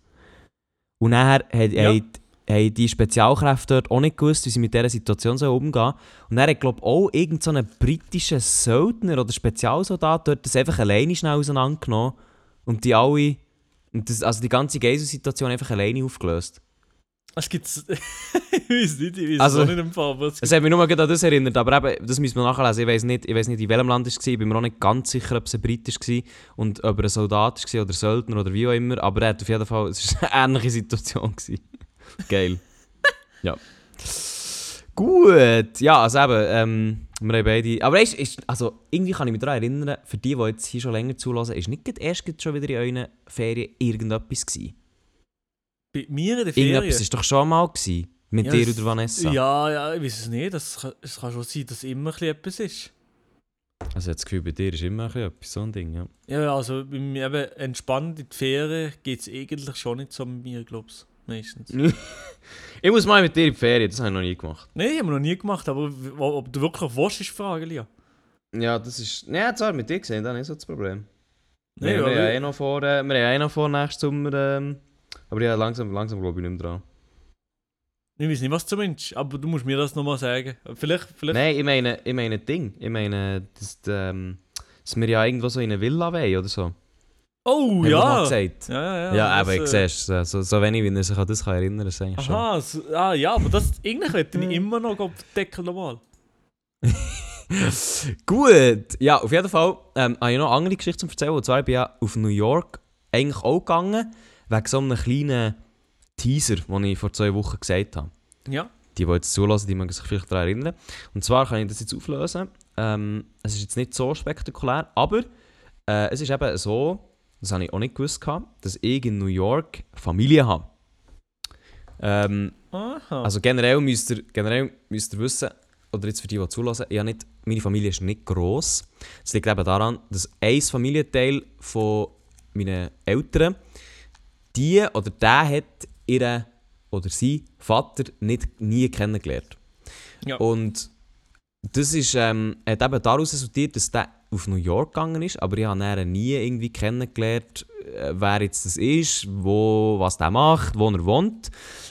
Und nachher hat, Ja. haben, haben die Spezialkräfte dort auch nicht gewusst, wie sie mit dieser Situation so umgehen Und dann hat, glaube ich, auch irgendein so ein britischer Söldner oder Spezialsoldat dort das einfach alleine schnell auseinandergenommen und die alle und das, also die ganze Geiselsituation einfach alleine aufgelöst. Es gibt [laughs] ich weiß nicht, ich weiß Also- nicht im Fall, es Es hat mich nur an das erinnert, aber eben, das müssen wir nachlesen. Ich weiß nicht, ich nicht, in welchem Land es war. Ich bin mir auch nicht ganz sicher, ob es ein britisch war und ob er ein Soldat war oder Söldner oder wie auch immer. Aber er hat auf jeden Fall, [laughs] es war eine ähnliche Situation. Gewesen. Geil. [laughs] ja. Gut. Ja, also eben, ähm, wir haben beide... Aber weißt, ist, also irgendwie kann ich mich daran erinnern, für die, die jetzt hier schon länger zulassen, ist nicht erst schon wieder in euren Ferien irgendetwas gewesen. bei mir in der Ferien. Irgendetwas war doch schon mal gewesen. Mit Ja, dir es- oder Vanessa. Ja, ja, ich weiß es nicht. Das kann, es kann schon sein, dass immer etwas ist. Also ich habe das Gefühl, bei dir ist immer etwas, so ein Ding, ja. Ja, also bei mir eben entspannt in die Ferien geht es eigentlich schon nicht so mit mir, glaube ich. Meistens. [laughs] Ich muss mal mit dir in die Ferien, das habe ich noch nie gemacht. Nein, haben wir noch nie gemacht, aber ob du wirklich willst, ist die Frage, Lia. Ja, das ist... Ja, zwar mit dir gesehen, dann ist so das Problem. Nein, wir, wir, haben ja eh noch vor, äh, wir haben eh noch vor nächsten Sommer... Ähm, aber ja, langsam, langsam glaube ich nicht mehr dran. Ich weiß nicht, was du meinst, aber du musst mir das nochmal sagen. Vielleicht, vielleicht. Nein, ich meine, ich meine Ding. Ich meine, dass, ähm, dass wir ja irgendwo so in eine Villa wollen oder so. Oh, ja. gesagt. Ja, ja, ja. Ja, aber ich äh, sehe so, so wenig, wie er sich an das kann erinnern kann. Aha, so, ah, ja, aber das, eigentlich hätte ich immer noch auf den Deckel nochmal. [laughs] Gut, ja, auf jeden Fall ähm, habe ich noch eine andere Geschichte zu erzählen. Und zwar bin ich ja auf New York eigentlich auch gegangen, wegen so einem kleinen Teaser, den ich vor zwei Wochen gesagt habe. Ja. Die, die jetzt zulassen, die mögen sich vielleicht daran erinnern. Und zwar kann ich das jetzt auflösen. Ähm, es ist jetzt nicht so spektakulär, aber äh, es ist eben so, das habe ich auch nicht gewusst, dass ich in New York Familie habe. Ähm, Aha. also generell müsst ihr, generell müsst ihr wissen, oder jetzt für die, die zulassen, ich nicht, meine Familie ist nicht gross. Es liegt eben daran, dass ein Familienteil von meinen Eltern, die oder der hat ihren oder sie Vater nicht, nie kennengelernt. Ja. Und das ist, ähm, hat eben daraus resultiert, dass der auf New York gegangen ist, aber ich habe ihn nie irgendwie kennengelernt, äh, wer jetzt das ist, wo, was der macht, wo er wohnt.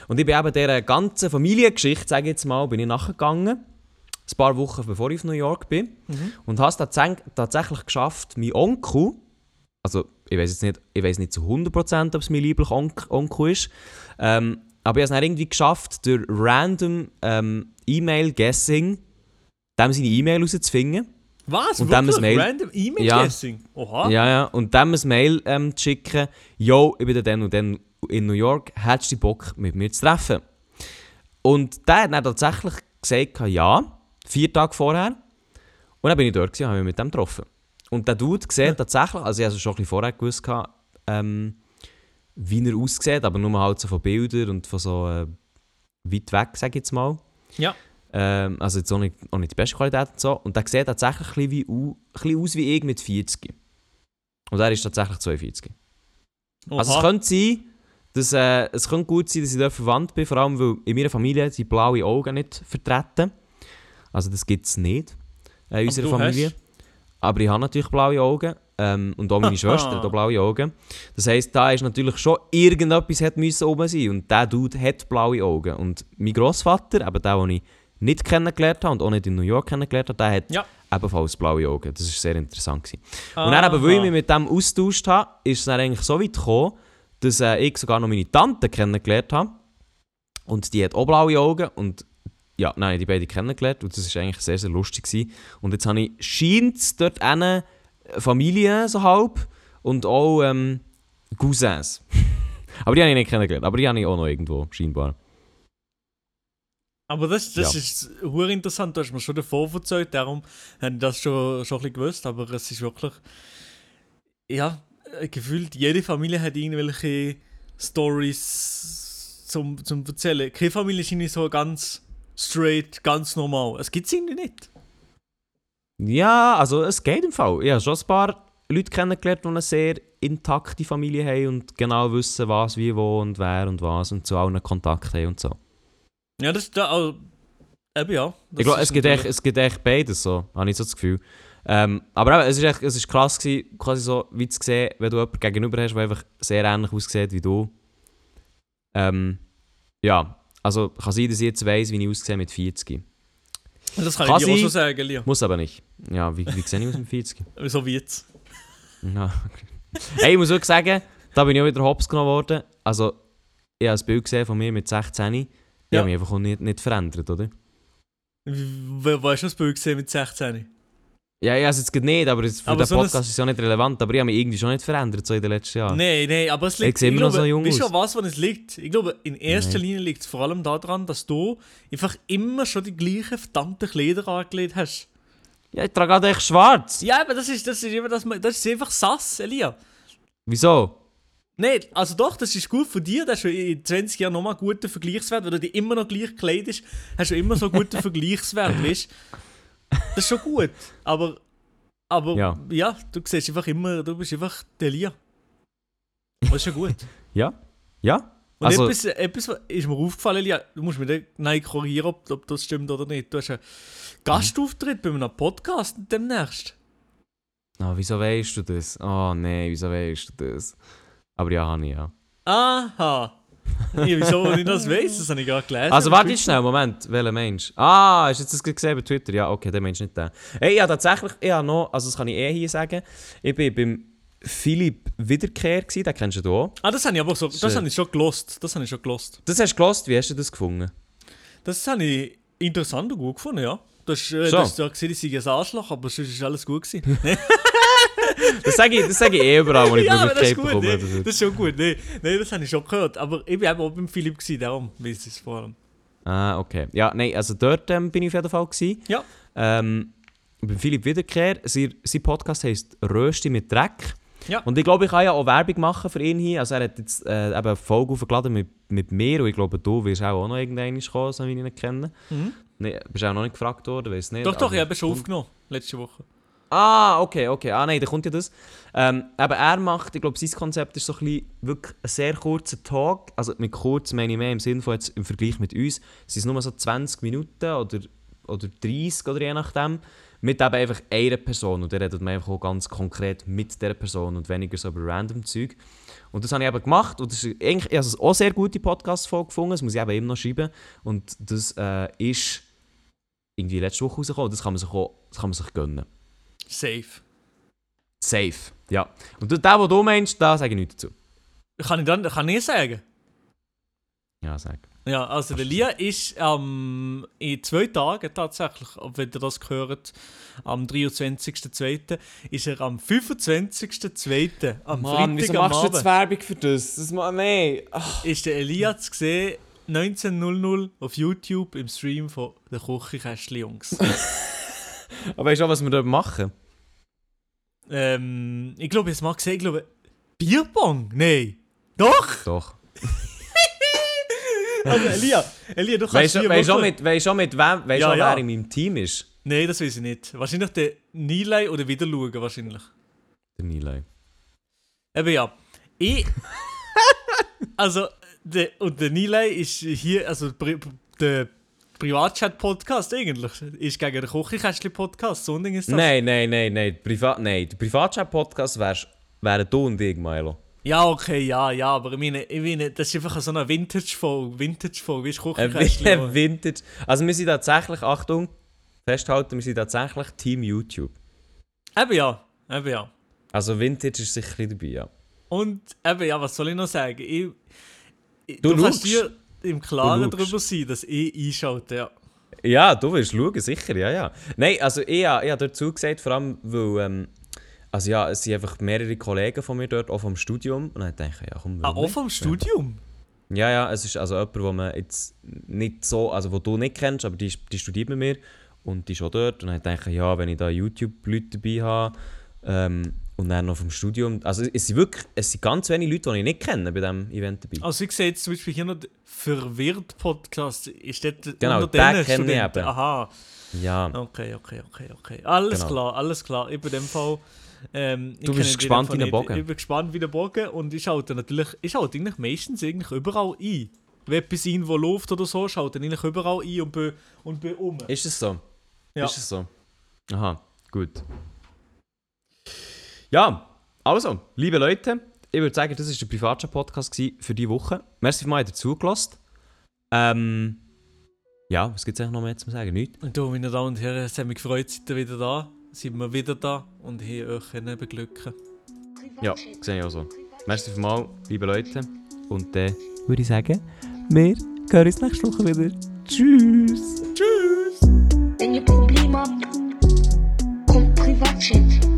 Und ich bin eben dieser ganzen Familiengeschichte, sage ich jetzt mal, bin ich nachgegangen. Ein paar Wochen bevor ich auf New York bin. Und habe es tats- tatsächlich geschafft, meinen Onkel, also ich weiß jetzt nicht, ich weiß nicht zu 100% ob es mein lieblicher Onk Onkel ist, ähm, aber ich habe es dann irgendwie geschafft, durch random ähm, E-Mail-Guessing dem seine E-Mail rauszufinden. Was? Und dann ein Mail- Random E-Mail Ja. Oha. Ja, ja. Und dem ein Mail ähm, zu schicken, yo, ich bin dann und dann in New York, hättest du Bock, mit mir zu treffen? Und der hat dann tatsächlich gesagt, ja, vier Tage vorher. Und dann bin ich dort und habe mich mit dem getroffen. Und der Dude sieht tatsächlich, also ich habe schon ein bisschen vorher gewusst, ähm, wie er aussieht, aber nur halt so von Bildern und von so äh, weit weg, sage ich jetzt mal. Ja. Ähm, also jetzt auch nicht, auch nicht die beste Qualität und so. Und der sieht tatsächlich ein bisschen, wie, ein bisschen aus wie ich mit 40. Und er ist tatsächlich 42. Also es Oha. könnte sein, dass, äh, es könnte gut sein, dass ich dort verwandt bin, vor allem weil in meiner Familie sind blaue Augen nicht vertreten. Also das gibt es nicht äh, in unserer Familie. hast- Aber ich habe natürlich blaue Augen. Ähm, und auch meine [laughs] Schwester hat auch blaue Augen. Das heisst, da ist natürlich schon irgendetwas hat müssen oben sein. Und der Dude hat blaue Augen. Und mein Grossvater, eben der, den ich nicht kennengelernt habe und auch nicht in New York kennengelernt habe, der hat Ja. ebenfalls blaue Augen. Das war sehr interessant. Gewesen. Und dann, eben, weil ich mich mit dem austauscht habe, ist es dann eigentlich so weit gekommen, dass äh, ich sogar noch meine Tante kennengelernt habe. Und die hat auch blaue Augen. Und ja, nein, die beiden kennengelernt. Und das war eigentlich sehr, sehr lustig. Gewesen. Und jetzt habe ich, scheint dort eine Familie so halb und auch ähm, Cousins. [laughs] aber die habe ich nicht kennengelernt. Aber die habe ich auch noch irgendwo, scheinbar. Aber das, das Ja. ist interessant, du hast mir schon davor erzählt, darum habe ich das schon, schon ein bisschen gewusst, aber es ist wirklich, ja, gefühlt jede Familie hat irgendwelche Stories zum, zum erzählen. Keine Familie ist irgendwie so ganz straight, ganz normal. Es gibt es irgendwie nicht. Ja, also es geht im Fall. Ich habe schon ein paar Leute kennengelernt, die eine sehr intakte Familie haben und genau wissen, was, wie, wo und wer und was und zu allen Kontakt haben und so. Ja, das ist da, also, eben ja. Ich glaube, es, gibt echt, es gibt echt beides so, habe ich so das Gefühl. Ähm, aber eben, es ist, echt, es ist krass gewesen, quasi so wie zu sehen, wenn du jemanden gegenüber hast, der einfach sehr ähnlich aussieht wie du. Ähm, ja, also kann sein, dass ich jetzt weiss, wie ich aussehe mit 40. Das kann, kann ich dir auch schon sagen, Lia. Muss aber nicht. Ja, wie, wie sehe ich aus mit 40? So wie jetzt. Ja. Hey, ich muss wirklich sagen, da bin ich auch wieder hops genommen worden. Also, ich habe ein Bild gesehen von mir mit 16. Ich Ja. habe mich einfach auch nicht, nicht verändert, oder? Wo hast du das Bild gesehen mit 16? Ja, ja, also jetzt geht nicht, aber jetzt für Aber den so Podcast ist es ja nicht relevant. Aber ich habe mich irgendwie schon nicht verändert, so in den letzten Jahren. Nein, nein, aber es liegt. sehe immer noch so jung weißt du, was, wann es liegt? Ich glaube, in erster Nein. Linie liegt es vor allem daran, dass du einfach immer schon die gleichen verdammten Kleider angelegt hast. Ja, ich trage halt echt schwarz. Ja, aber das ist, das ist immer das, das ist einfach Sass, Elia. Wieso? Nein, also doch, das ist gut für dich. Das ist in 20 Jahren nochmal einen guten Vergleichswert. Wenn du dich immer noch gleich kleidest, hast du immer so einen guten [laughs] Vergleichswert, weißt? Das ist schon gut. Aber, aber ja. Ja. du siehst einfach immer, du bist einfach der Elia. Das ist schon gut. [laughs] Ja? Ja? Und Also- etwas, etwas was- ist mir aufgefallen, Elia, du musst mir dann nein korrigieren, ob, ob das stimmt oder nicht. Du hast einen Gastauftritt bei einem Podcast demnächst. Ah, wieso weißt du das? Oh nein, wieso weißt du das? Aber ja, habe ich ja. Aha. Ja, wieso, wenn ich das weiß, das habe ich gerade gelesen. Also warte jetzt schnell, Moment, welcher Mensch? Ah, hast du das gesehen bei Twitter? Ja, okay, der Mensch nicht der. Hey, ja, tatsächlich, ich habe noch, also das kann ich eh hier sagen, ich bin beim Philipp Wiederkehr gewesen, den kennst du auch. Ah, das habe ich aber so, das Schön. habe ich schon gelost. Das habe ich schon gelost. Das hast du gelost, wie hast du das gefunden? Das habe ich interessant und gut gefunden, ja. Du hast, äh, So. du hast ja gesehen, ich sei ein Arschloch, aber sonst ist alles gut gewesen. [laughs] [laughs] Das sage ich, das sage ich eh überall, wo ich ja, das ist gut, bekomme. nee, Das- ist schon gut. Nee, nee, das habe ich schon gehört. Aber ich war eben auch beim Philipp, gewesen, darum weiß ich es vor allem. Ah, okay. Ja, nein, also dort ähm, bin ich auf jeden Fall gewesen. Ja. Ähm, beim Philipp Wiederkehr, sein, sein Podcast heisst Rösti mit Dreck. Ja. Und ich glaube, ich kann ja auch Werbung machen für ihn hier. Also er hat jetzt äh, eben eine Folge aufgeladen mit, mit mir und ich glaube, du wirst auch noch irgendwann kommen, so wie ich ihn kenne. Mhm. Nee, bist auch noch nicht gefragt worden, weiß nicht. Doch, doch, ich habe schon aufgenommen, letzte Woche. Ah, okay, okay. Ah, nein, da kommt ja das. Ähm, aber er macht, ich glaube, sein Konzept ist so ein bisschen wirklich ein sehr kurzer Talk. Also mit kurz meine ich mehr im Sinne von jetzt im Vergleich mit uns. Es sind nur so 20 Minuten oder, oder 30 oder je nachdem. Mit eben einfach einer Person. Und der redet man einfach auch ganz konkret mit dieser Person und weniger so über random Zeug. Und das habe ich eben gemacht. Und das ist eigentlich, ich habe es auch sehr gute Podcast-Folge gefunden. Das muss ich eben eben noch schreiben. Und das äh, ist irgendwie letzte Woche rausgekommen. Das kann man sich, auch, das kann man sich gönnen. Safe. Safe, ja. Und du, der, den du meinst, da sage ich nichts dazu. Kann ich dann kann ich sagen? Ja, sag. Ja, also der Lia ist ähm, in zwei Tagen tatsächlich, wenn ihr das gehört, am 23.02. ist er am 25.02. am Freitag am Abend, Werbung für das? Das macht nee. ist der Elia zu sehen, 19.00 auf YouTube im Stream von der Küchenkästchen Jungs. [laughs] Aber weißt du auch, was wir dort machen? Ähm, ich glaube, jetzt gesehen, ich glaube, Bierbong? Nein. Doch! Doch. [laughs] Also Elia, Elia, du kannst hier weißt du auch mit, weißt auch mit wem, weißt Ja, ja. wer in meinem Team ist? Nein, das weiß ich nicht. Wahrscheinlich der Nilay oder wieder schauen, wahrscheinlich. Der Nilay. Eben ja. Ich. [laughs] also, der, und der Nilay ist hier, also der Privatchat-Podcast eigentlich. Ist gegen den Küchenkästchen-Podcast. So ein Ding ist das. Nein, nein, nein, nein. Privat, nein. Der Privatchat-Podcast wären du und ich, Milo. Ja, okay, ja, ja, aber ich meine, ich meine das ist einfach so eine Vintage-Folge. Vintage-Folge, wie ist Küchenkästchen? Vintage. Also wir sind tatsächlich, Achtung, festhalten, wir sind tatsächlich Team YouTube. eben ja, eben ja. Also Vintage ist sicher dabei, ja. Und eben ja, was soll ich noch sagen? Ich, ich, Du kannst dir im Klaren darüber sein, dass ich einschalte, ja. Ja, du willst schauen, sicher, ja, ja. Nein, also ich, ich habe dazu gesagt, vor allem, weil, ähm, also ja, es sind einfach mehrere Kollegen von mir dort, auch vom Studium. Und dann denke ich, ja komm, Ah, auch vom Studium? Ja, ja, es ist also jemand, den man jetzt nicht so, also wo du nicht kennst, aber die, die studiert mit mir und die ist auch dort. Und dann denke ich, ja, wenn ich da YouTube-Leute dabei habe ähm, und dann noch vom Studium, also es sind wirklich, es sind ganz wenige Leute, die ich nicht kenne bei diesem Event dabei. Also ich sehe jetzt zum Beispiel hier noch den Verwirrt-Podcast. Ist das Genau, unter den kenne ich eben. Aha, Ja, okay, okay, okay, okay. Alles Genau. klar, alles klar. Ich bin in dem Fall... Ähm, Du bist gespannt wie nicht. Bogen. Ich bin gespannt wie der Bogen und ich schalte natürlich... Ich schalte eigentlich meistens eigentlich überall ein. Wenn etwas irgendwo läuft oder so, schalte ich eigentlich überall ein und bin, und bin um. ist es so? Ja. Ist es so? Aha, gut. Ja, also, liebe Leute, ich würde sagen, das war der Privatchat-Podcast für diese Woche. Merci für mal dazugelassen. Ähm, ja, was gibt es eigentlich noch mehr zu sagen? Nichts? Und du, meine Damen und Herren, es hat mich gefreut, seid ihr wieder da. Sind wir wieder da und hier euch beglücken. Ja, sehe ich auch so. Merci für mal, liebe Leute. Und dann würde ich sagen, wir hören uns nächste Woche wieder. Tschüss! Tschüss! Wenn ihr Probleme habt, kommt Privatchat. Chat. Privatchat.